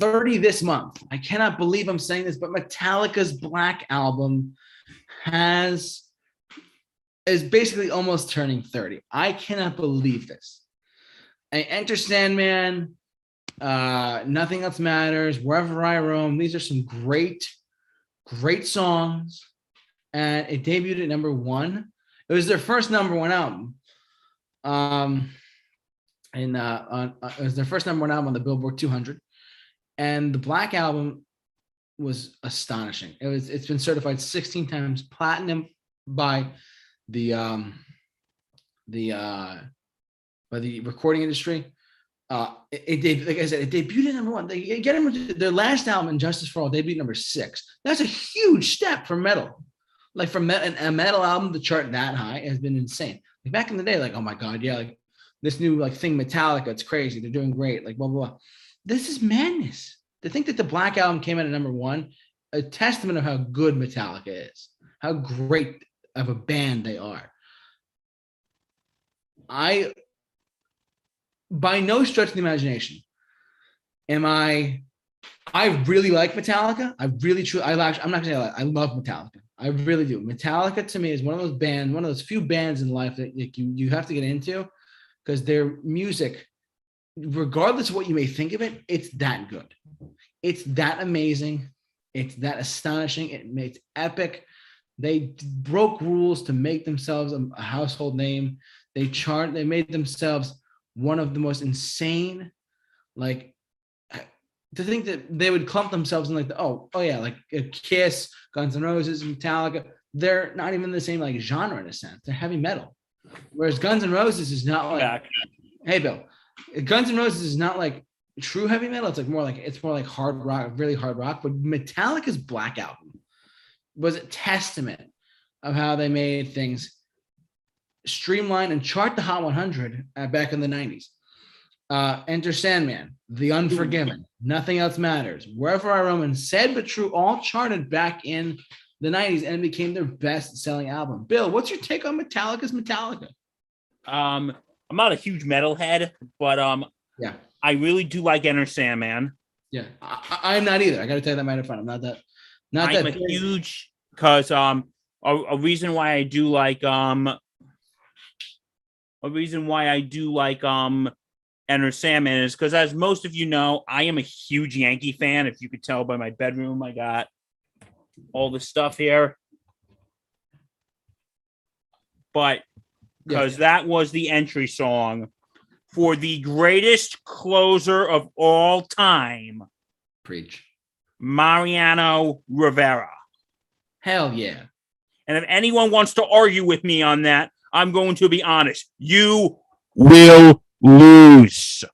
30 this month. I cannot believe I'm saying this, but Metallica's Black album has is basically almost turning 30. I cannot believe this. I enter Sandman, uh, Nothing Else Matters, Wherever I Roam. These are some great, great songs. And it debuted at number one. It was their first number one album. Um, and uh, on, uh, it was their first number one album on the Billboard 200. And the Black Album was astonishing. It was it's been certified 16 times platinum by the um the uh by the recording industry. Uh it, it deb- like I said, it debuted at number one. They get them their last album, Justice for All, debuted number six. That's a huge step for metal. Like for me- a metal album to chart that high has been insane. Like back in the day, like, oh my god, yeah, like this new like thing, Metallica, it's crazy. They're doing great, like blah blah blah. This is madness. To think that the Black Album came out at number one, a testament of how good Metallica is, how great of a band they are. I, by no stretch of the imagination, am I. I really like Metallica. I really, truly, I like. I'm not gonna say I, I love Metallica. I really do. Metallica to me is one of those bands, one of those few bands in life that like, you you have to get into because their music, regardless of what you may think of it, it's that good. It's that amazing. It's that astonishing. It makes epic. They broke rules to make themselves a, a household name. They chart. They made themselves one of the most insane, like to think that they would clump themselves in like the oh oh yeah like a Kiss, Guns N' Roses, Metallica. They're not even the same like genre in a sense. They're heavy metal, whereas Guns N' Roses is not like Back. hey Bill, Guns N' Roses is not like true heavy metal. It's like more like it's more like hard rock, really hard rock. But Metallica's Black Album was a testament of how they made things streamline and chart the Hot 100 uh, back in the 90s. Uh, Enter Sandman, The Unforgiven, Nothing Else Matters, Wherever I Roam, and Sad But True all charted back in the 90s and became their best selling album. Bill, what's your take on Metallica's Metallica? Um, I'm not a huge metalhead, but um, Yeah. I really do like Enter Sandman. Yeah, I, I'm not either. I got to tell you that right up front. I'm not that, not I'm that. a huge because um a, a reason why I do like um a reason why I do like um Enter Sandman is because as most of you know, I am a huge Yankee fan. If you could tell by my bedroom, I got all the stuff here. But because that was the entry song for the greatest closer of all time, Preach. Mariano Rivera. Hell yeah. And if anyone wants to argue with me on that, I'm going to be honest. You will lose.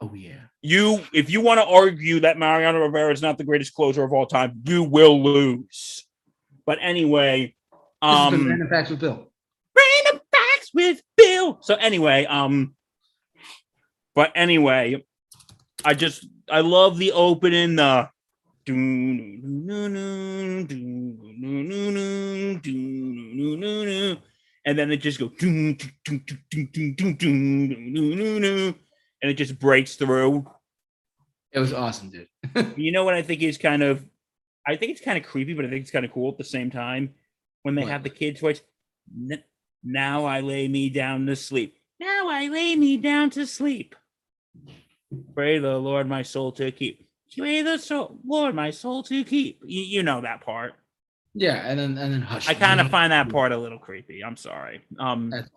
Oh yeah. You, if you want to argue that Mariano Rivera is not the greatest closer of all time, you will lose. But anyway, This has um, Random Facts with Bill. random facts with Bill. So anyway, um, but anyway, I just I love the opening. The and then it just goes and it just breaks through. It was awesome, dude. (laughs) You know what I think is kind of, I think it's kind of creepy, but I think it's kind of cool at the same time when they have the kids' voice. "N- Now I lay me down to sleep. Now I lay me down to sleep. Pray the Lord my soul to keep. Pray the soul, Lord my soul to keep. You, you know that part. Yeah, and then and then hush. I kind of (laughs) find that part a little creepy. I'm sorry. Um, That's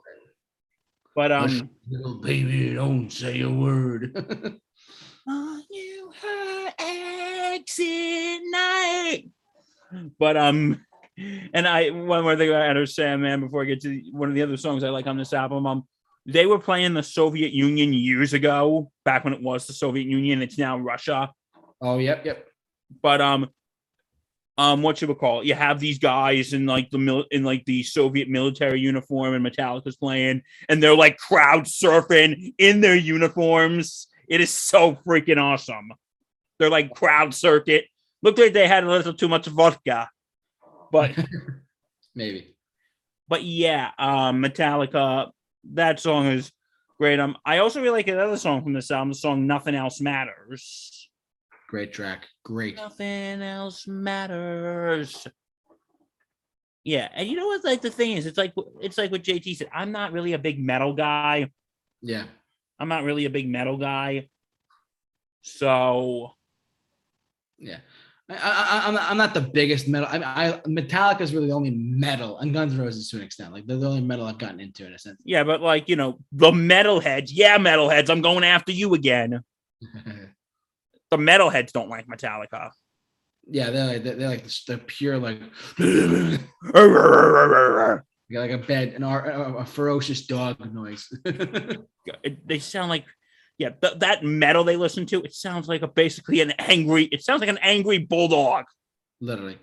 but Hush, um, little baby, don't say a word. (laughs) On you her exit night. But um, and I one more thing about Enter man, before I get to one of the other songs I like on this album. Um, they were playing the Soviet Union years ago, back when it was the Soviet Union. It's now Russia. oh, yep, yep. But um, um, what you would call it? You have these guys in like the mil- in like the Soviet military uniform, and Metallica's playing, and they're like crowd surfing in their uniforms. It is so freaking awesome. They're like crowd circuit. Looked like they had a little too much vodka, but (laughs) Maybe. but yeah, um, Metallica. That song is great. Um, I also really like another song from this album, the song "Nothing Else Matters." Great track. Great. Nothing else matters. Yeah, and you know what? Like the thing is, it's like it's like what JT said. I'm not really a big metal guy. Yeah. I'm not really a big metal guy. So Yeah. I, I, I'm, not, I'm not the biggest metal. I, I Metallica is really the only metal, and Guns N' Roses to an extent. Like they're the only metal I've gotten into in a sense. yeah, but like you know, the metalheads, yeah, metalheads. I'm going after you again. (laughs) The metalheads don't like Metallica. yeah, they're like they're, like the pure like (laughs) like a bad an a, a ferocious dog noise. (laughs) They sound like yeah, th- that metal they listen to. It sounds like a basically an angry. It sounds like an angry bulldog. Literally.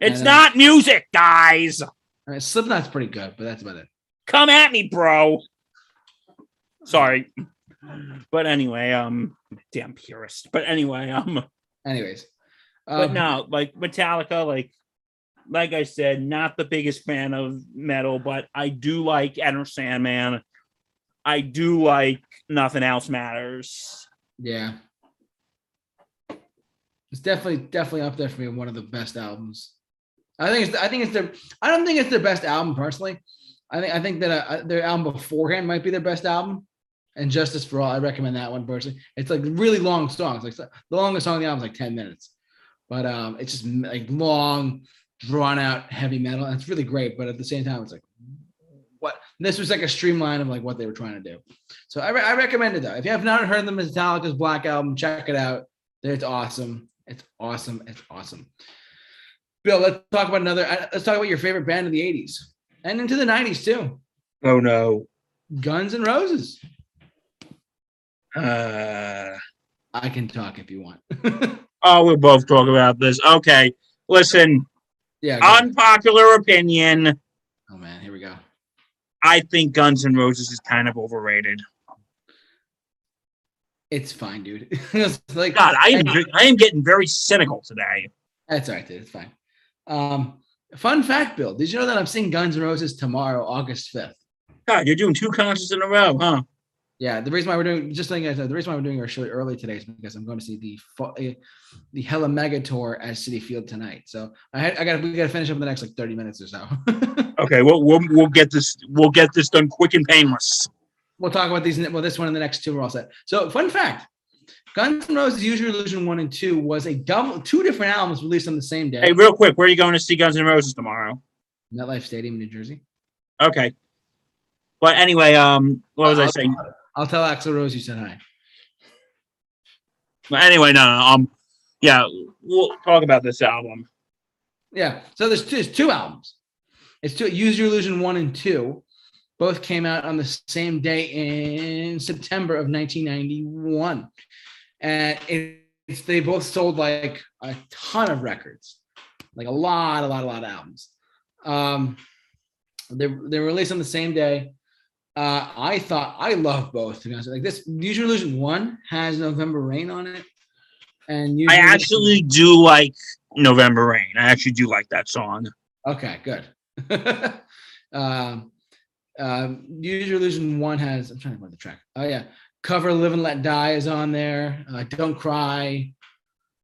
It's And, uh, not music, guys. Right, Slipknot's pretty good, but that's about it. Come at me, bro. (sighs) Sorry. But anyway, um damn purist. But anyway, um Anyways. but um, no, like Metallica, like like I said, not the biggest fan of metal, but I do like Enter Sandman. I do like Nothing Else Matters. Yeah. It's definitely definitely up there for me. One of the best albums. I think it's I think it's their I don't think it's their best album personally. I think I think that uh, their album beforehand might be their best album. And Justice for All, I recommend that one personally. It's like really long songs. Like the longest song on the album is like 10 minutes. But um it's just like long, drawn out heavy metal. And it's really great. But at the same time, it's like this was like a streamline of like what they were trying to do. So I, re- I recommend it though. If you have not heard the Metallica's Black Album, check it out. It's awesome. It's awesome. It's awesome. Bill, let's talk about another. uh, Let's talk about your favorite band of the '80s and into the '90s too. Oh no. Guns N' Roses. Uh I can talk if you want. (laughs) oh, we'll both talk about this. Okay. Listen, yeah. go ahead. unpopular opinion. oh man, here we go. I think Guns N' Roses is kind of overrated. It's fine, dude. (laughs) It's like God, I am I am getting very cynical today. That's all right, dude. It's fine. Um, fun fact, Bill. Did you know that I'm seeing Guns N' Roses tomorrow, August 5th? God, you're doing two concerts in a row, huh? Yeah, the reason why we're doing just letting you guys know, the reason why we're doing our show early today is because I'm going to see the eh, the Hella Mega Tour at Citi Field tonight. So I had, I got we got to finish up in the next like 30 minutes or so. (laughs) Okay, we'll, we'll we'll get this we'll get this done quick and painless. we'll talk about these. Well, this one and the next two are all set. So fun fact: Guns N' Roses' Use Your Illusion one and two was a double two different albums released on the same day. Hey, real quick, where are you going to see Guns N' Roses tomorrow? MetLife Stadium, New Jersey. Okay. But anyway, um, what was I I'll- saying? I'll tell Axl Rose you said hi. But anyway, no, no, um, yeah, we'll talk about this album. Yeah. So there's two, there's two albums. It's two Use Your Illusion one and two. Both came out on the same day in September of 1991, and it's they both sold like a ton of records, like a lot, a lot, a lot of albums. Um, they they were released on the same day. Uh, I thought I love both. To be honest, like this, Use Your Illusion one has November Rain on it, and Use I Your Illusion- actually do like November Rain. I actually do like that song. Okay, good. (laughs) um, um, Use Your Illusion one has. I'm trying to find the track. Oh yeah, cover "Live and Let Die" is on there. Uh, Don't Cry,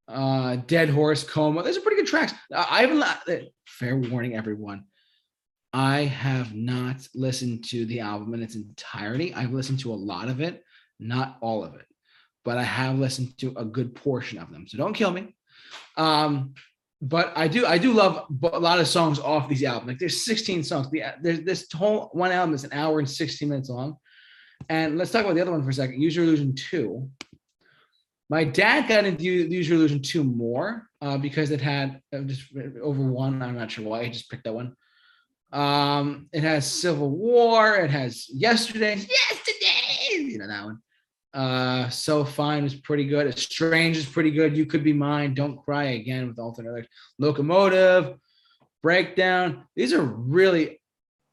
uh, Dead Horse, Coma. Those are pretty good tracks. Uh, I haven't. uh, Fair warning, everyone. I have not listened to the album in its entirety. I've listened to a lot of it, not all of it, but I have listened to a good portion of them. So don't kill me. Um, but I do I do love a lot of songs off these albums. Like there's 16 songs. The there's this whole one album is an hour and 16 minutes long. And let's talk about the other one for a second. Use Your Illusion 2. My dad got into U- Use Your Illusion 2 more uh, because it had uh, just over one. I'm not sure why. I just picked that one. Um, it has Civil War. It has Yesterday. Yesterday. You know that one. Uh, So Fine is pretty good. It's Strange is pretty good. You Could Be Mine. Don't Cry Again with alternate lyrics. Locomotive, Breakdown. These are really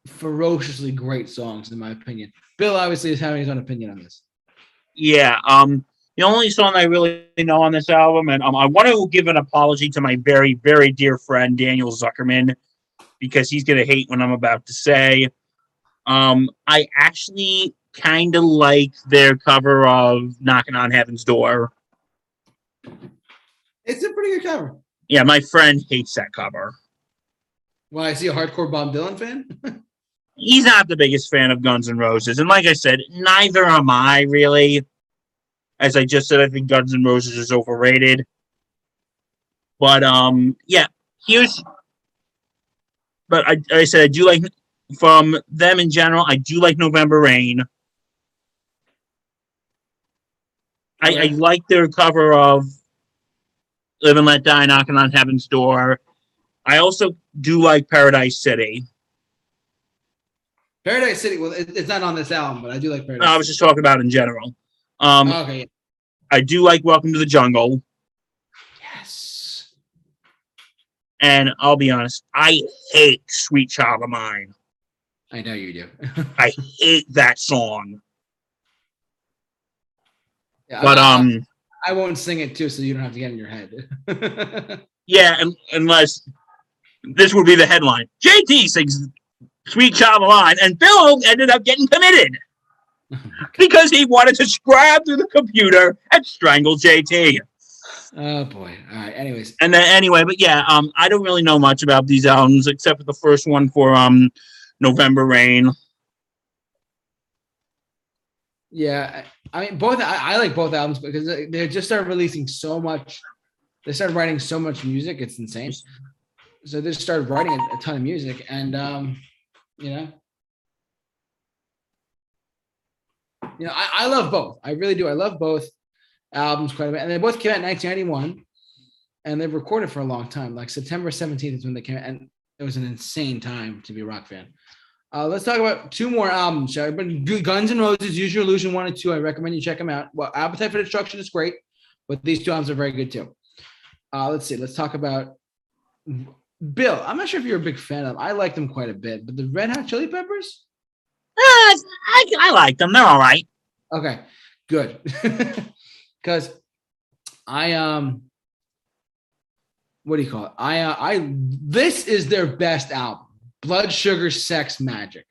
ferociously great songs, in my opinion. Bill obviously is having his own opinion on this. Yeah, um, the only song I really know on this album, and um, I want to give an apology to my very, very dear friend Daniel Zuckerman because he's gonna hate what I'm about to say. Um, I actually kind of like their cover of "Knocking on Heaven's Door." It's a pretty good cover. Yeah, my friend hates that cover. Well, I see a hardcore Bob Dylan fan. (laughs) He's not the biggest fan of Guns N' Roses, and like I said, neither am I really. As I just said, I think Guns N' Roses is overrated. But um, yeah, here's. But I, I said I do like from them in general. I do like November Rain. I, I like their cover of "Live and Let Die," knocking on heaven's door. I also do like Paradise City. Paradise City. Well, it, it's not on this album, but I do like Paradise. No, I was just talking about in general. Um, okay. I do like Welcome to the Jungle, Yes. And I'll be honest, I hate Sweet Child of Mine. I know you do. I (laughs) hate that song. Yeah, But I, um, I won't sing it too, so you don't have to get in your head. (laughs) yeah, un- unless this would be the headline: JT sings "Sweet Child of Mine," and Bill ended up getting committed (laughs) because he wanted to scrab through the computer and strangle JT. Oh boy. All right. Anyways, And then anyway, but yeah, um, I don't really know much about these albums except for the first one for um, November Rain. Yeah, I mean both. I, I like both albums because they just started releasing so much. They started writing so much music. It's insane. So they just started writing a, a ton of music, and um, you know, you know, I, I love both. I really do. I love both albums quite a bit, and they both came out in 1991, and they've recorded for a long time. Like September 17th is when they came out, and it was an insane time to be a rock fan. Uh, let's talk about two more albums, shall we? But Guns N' Roses, Use Your Illusion 1 and 2. I recommend you check them out. Well, Appetite for Destruction is great, but these two albums are very good too. Uh, let's see. Let's talk about Bill. I'm not sure if you're a big fan of. Them. I like them quite a bit, but the Red Hot Chili Peppers. Uh, I, I like them. They're all right. Okay, good. (laughs) Because I um, what do you call it? I uh, I this is their best album. Blood Sugar Sex Magik.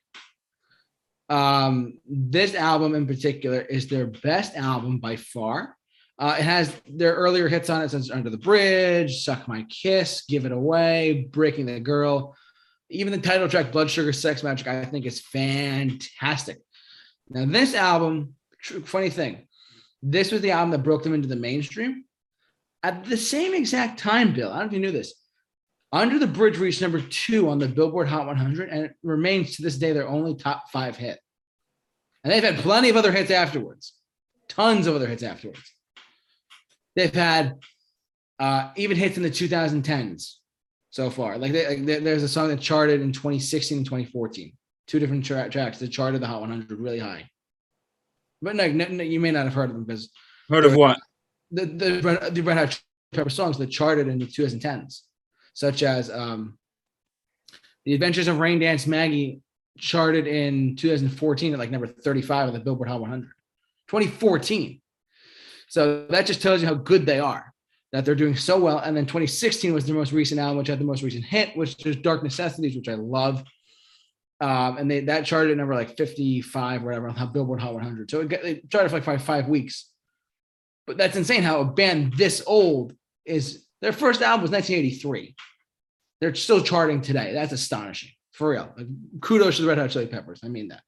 Um, this album in particular is their best album by far. Uh, it has their earlier hits on it, as Under the Bridge, Suck My Kiss, Give It Away, Breaking the Girl. Even the title track, Blood Sugar Sex Magik, I think is fantastic. Now, this album, funny thing, this was the album that broke them into the mainstream. At the same exact time, Bill, I don't know if you knew this. Under the Bridge reached number two on the Billboard Hot 100, and it remains to this day their only top five hit. And they've had plenty of other hits afterwards, tons of other hits afterwards. They've had uh, even hits in the 2010s so far. Like, they, like there- there's a song that charted in 2016 and 2014, two different tra- tracks that charted the Hot 100 really high. But no, no, no, you may not have heard of them because Heard of what? the the the Red Hot Pepper songs that charted in the 2010s, such as um, "The Adventures of Rain Dance Maggie" charted in 2014 at like number 35 on the Billboard Hot 100. 2014. So that just tells you how good they are. That they're doing so well. And then 2016 was their most recent album, which had the most recent hit, which is Dark Necessities, which I love. Um, and they that charted at number like 55 or whatever on the Billboard Hot 100. So it, got, it charted for like five, five weeks. But that's insane how a band this old is their first album was 1983. They're still charting today. That's astonishing. For real. Like, kudos to the Red Hot Chili Peppers. I mean that.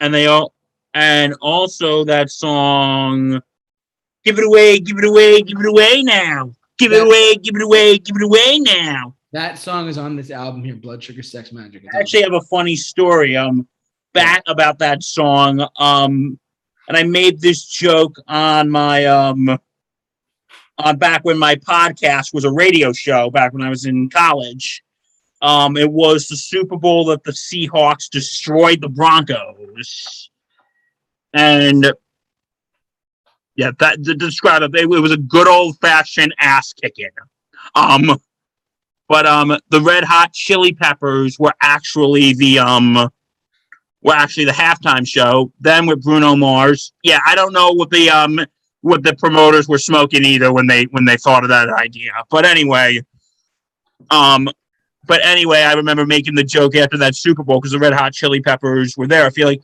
And they all, and also that song, "Give It Away, Give It Away, Give It Away Now." Give it away, give it away, give it away now. That song is on this album here, Blood Sugar Sex Magik. It's I actually have a funny story um back about that song. Um and I made this joke on my um on back when my podcast was a radio show back when I was in college. Um it was the Super Bowl that the Seahawks destroyed the Broncos. And yeah, that to describe it, it was a good old fashioned ass kicking. Um but um the red hot chili peppers were actually the um were actually the halftime show then with bruno mars. Yeah i don't know what the um what the promoters were smoking either when they when they thought of that idea. But anyway um but anyway i remember making the joke after that super bowl because the red hot chili peppers were there. I feel like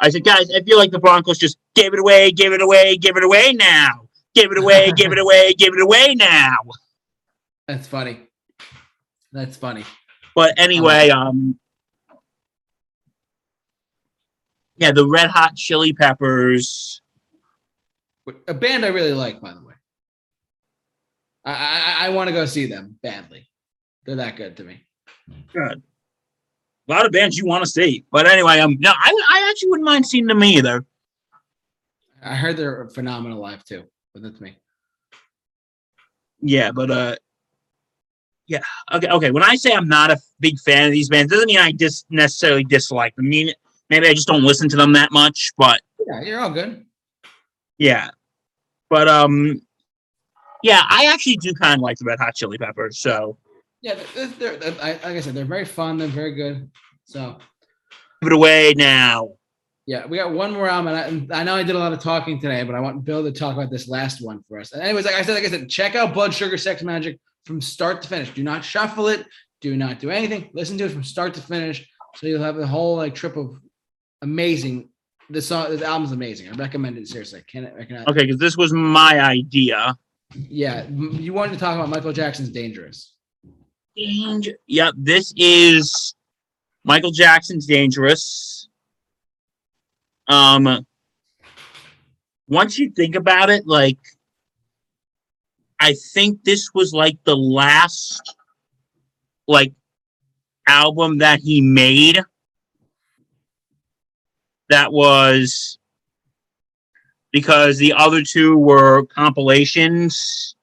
i said guys i feel like the broncos just gave it away give it away give it away now. Give it away (laughs) give it away give it away now. That's funny. That's funny. But anyway, um, yeah, the Red Hot Chili Peppers. A band I really like, by the way. I I, I want to go see them badly. They're that good to me. Good. A lot of bands you want to see, but anyway, um, no, I, I actually wouldn't mind seeing them either. I heard they're phenomenal live too, but that's me. Yeah, but uh, yeah, okay, okay. When I say I'm not a big fan of these bands, doesn't mean I just necessarily dislike them. I mean, maybe I just don't listen to them that much, but Yeah, you're all good. yeah, but um, yeah, I actually do kind of like the Red Hot Chili Peppers, so. Yeah, they're, they're, they're- like I said, they're very fun. They're very good. So Give it away now. yeah, we got one more album, and I, I know I did a lot of talking today, but I want Bill to talk about this last one for us. And anyways, like I said, like I said, check out Blood Sugar Sex Magik from start to finish. Do not shuffle it. Do not do anything. Listen to it from start to finish, so you'll have a whole like trip of amazing. This song, this album's amazing. I recommend it seriously. Can I cannot. Okay, because this was my idea. Yeah, you wanted to talk about Michael Jackson's "Dangerous." Danger. Yep, this is Michael Jackson's Dangerous. Um, once you think about it, like, I think this was like the last, like, album that he made that was because the other two were compilations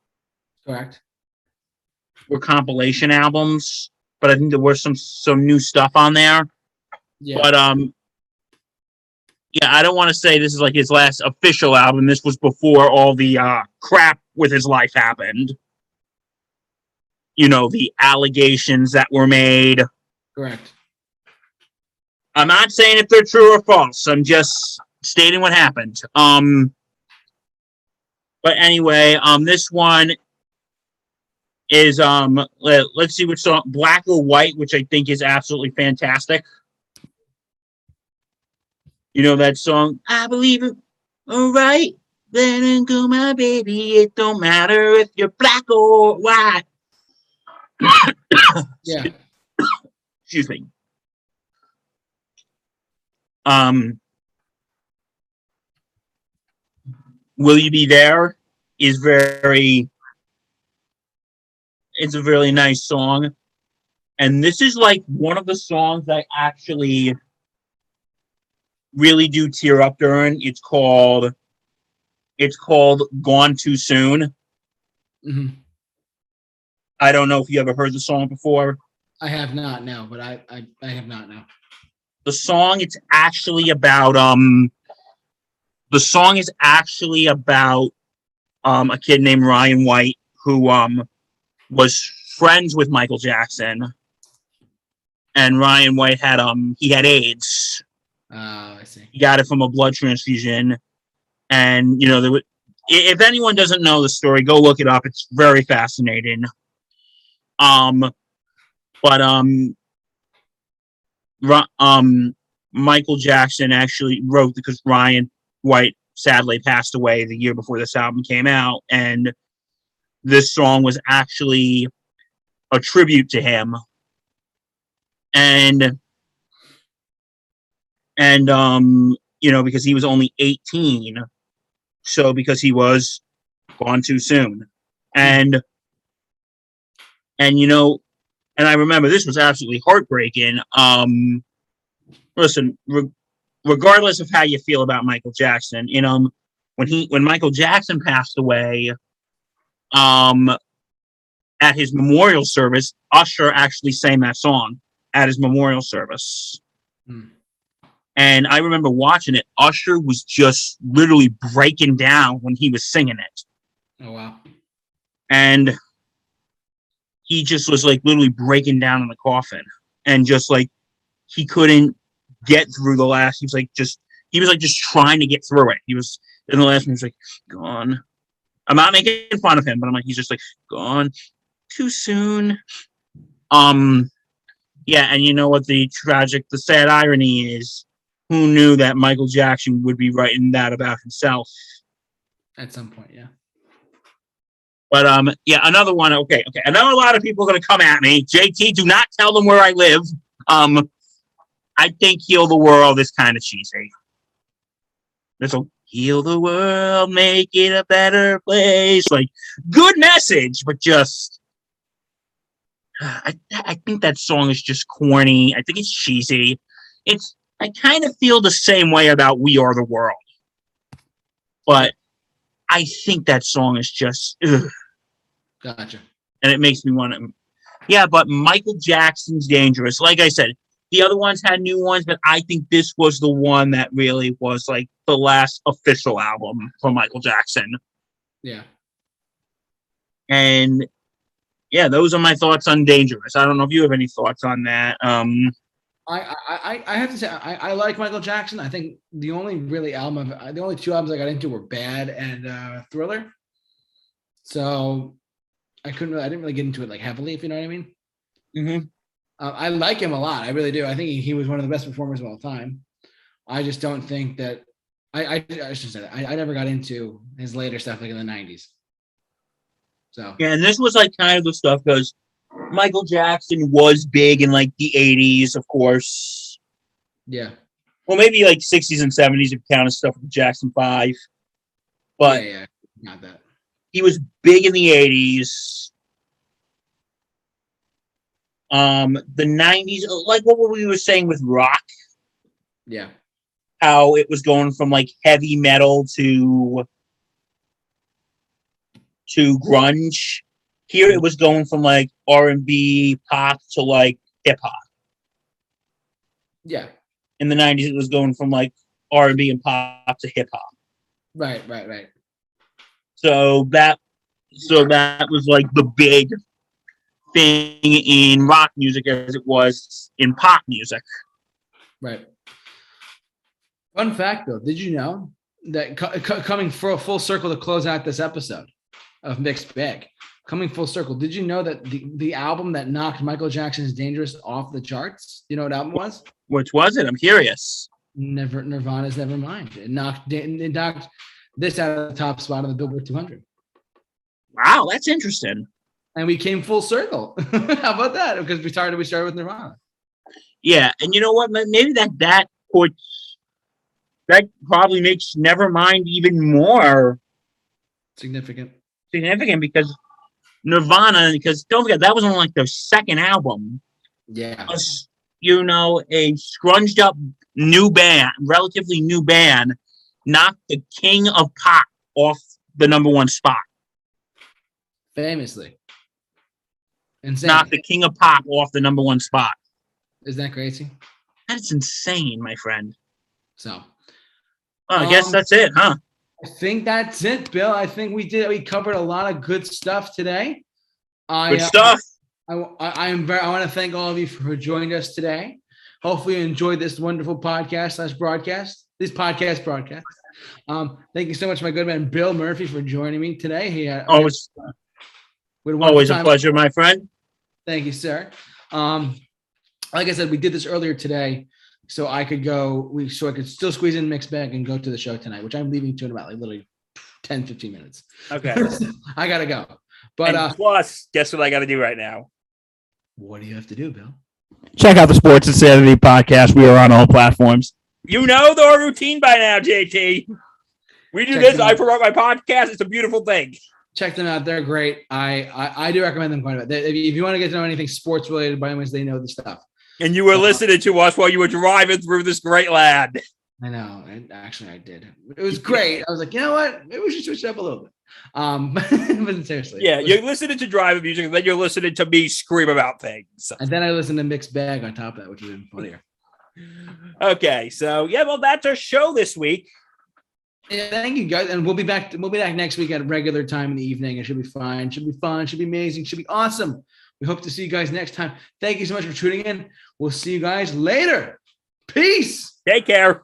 Correct. were compilation albums, but I think there was some some new stuff on there. Yeah. But um, yeah, I don't want to say this is like his last official album. This was before all the uh, crap with his life happened. You know the allegations that were made. Correct. I'm not saying if they're true or false. I'm just stating what happened. Um, but anyway, um, this one is um, let, let's see which song, Black or White, which I think is absolutely fantastic. You know that song? I believe it. All right. Then and go, my baby. It don't matter if you're black or white. (coughs) Yeah. Excuse me. Um, Will You Be There is very, it's a really nice song. And this is like one of the songs I actually really do tear up during. It's called, it's called Gone Too Soon. hmm I don't know if you ever heard the song before. I have not now, but I, I I have not now. the song it's actually about um the song is actually about um a kid named Ryan White who um was friends with Michael Jackson and Ryan White had um he had AIDS Oh, see. he got it from a blood transfusion. And you know there wa- i- if anyone doesn't know the story go look it up. It's very fascinating. Um but um um Michael Jackson actually wrote because Ryan White sadly passed away the year before this album came out. And this song was actually a tribute to him. And and um you know because he was only 18 so because he was gone too soon and and you know and i remember this was absolutely heartbreaking um listen re- regardless of how you feel about michael jackson you know when he when michael jackson passed away um at his memorial service usher actually sang that song at his memorial service Hmm. And I remember watching it. Usher was just literally breaking down when he was singing it. Oh wow. And he just was like literally breaking down in the coffin and just like he couldn't get through the last. He was like just he was like just trying to get through it. He was in the last one. He was like gone. I'm not making fun of him, but I'm like he's just like gone too soon. Um, yeah, and you know what the tragic, the sad irony is? Who knew that Michael Jackson would be writing that about himself? At some point, yeah. But um, yeah, another one. Okay, okay. I know a lot of people are gonna come at me. JT, do not tell them where I live. Um, I think "Heal the World" is kind of cheesy. This will heal the world, make it a better place. Like, good message, but just. (sighs) I, I think that song is just corny. I think it's cheesy. It's I kind of feel the same way about "We Are the World," but I think that song is just ugh, Gotcha. and it makes me want to. Yeah, but Michael Jackson's dangerous. Like I said, the other ones had new ones, but I think this was the one that really was like the last official album from Michael Jackson. Yeah. And yeah, those are my thoughts on Dangerous. I don't know if you have any thoughts on that. Um, I, I, I- have to say I, I like Michael Jackson. I think the only really album the only two albums I got into were Bad and uh, Thriller. So I couldn't really, I didn't really get into it like heavily, if you know what I mean. mhm. Uh, I like him a lot. I really do. I think he, he was one of the best performers of all time. I just don't think that I I, I should say that I, I never got into his later stuff like in the '90s. So Yeah, and this was like kind of the stuff because Michael Jackson was big in like the 80s, of course. yeah, Well, maybe like 60s and 70s if you count his stuff with the Jackson 5. But yeah, yeah, not that. he was big in the 80s. Um, the 90s, like what we were saying with rock, Yeah, how it was going from like heavy metal to to grunge. Here it was going from like R and B pop to like hip hop. yeah, In the 90s, it was going from like R and B and pop to hip hop. right, right, right. So that so that was like the big thing in rock music as it was in pop music. Right. Fun fact, though, did you know that co- co- coming for a full circle to close out this episode of Mixed Bag, coming full circle, did you know that the, the album that knocked Michael Jackson's Dangerous off the charts, you know what album was? Which was it? I'm curious. Never Nirvana's Nevermind. It knocked it knocked this out of the top spot on the Billboard 200. Wow, that's interesting. And we came full circle. (laughs) How about that? Because we started we started with Nirvana. Yeah, and you know what? Maybe that that puts that probably makes Nevermind even more Significant. significant because Nirvana. Because don't forget that was only like their second album. Yeah. You know, a scrunched up new band, relatively new band, knocked the king of pop off the number one spot. Famously. Insane. Knocked the king of pop off the number one spot. Isn't that crazy? That's insane, my friend. So Oh, I guess Um, that's it, huh? I think that's it, Bill. I think we did. We covered a lot of good stuff today. I, Good uh, stuff. I, I, I am very. I want to thank all of you for joining us today. Hopefully, you enjoyed this wonderful podcast slash broadcast. This podcast broadcast. Um, thank you so much, my good man Bill Murphy, for joining me today. He had Always, had always a pleasure, my friend. Thank you, sir. Um, like I said, we did this earlier today, so I could go. We so I could still squeeze in mixed bag and go to the show tonight, which I'm leaving to in about like literally 10, 15 minutes. Okay. (laughs) I gotta go. But And uh, plus, guess what I got to do right now? what do you have to do, Bill? Check out the Sports Insanity podcast. We are on all platforms. You know the routine by now, JT. We do Check this. I promote my podcast. It's a beautiful thing. Check them out. They're great. I I, I do recommend them quite a bit. They- if you- if you want to get to know anything sports related, by any means, they know the stuff. And you were listening to us while you were driving through this great land. I know. And actually, I did. It was (laughs) great. I was like, you know what? Maybe we should switch it up a little bit. Um, (laughs) but seriously, Yeah, you're listening to driving music, and then you're listening to me scream about things. And then I listened to mixed bag on top of that, which was even funnier. (laughs) Okay, so yeah, well, that's our show this week. Yeah, thank you guys, and we'll be back. We'll be back next week at regular time in the evening. It should be fine. Should be fun. Should be amazing. Should be awesome. We hope to see you guys next time. Thank you so much for tuning in. We'll see you guys later. Peace. Take care.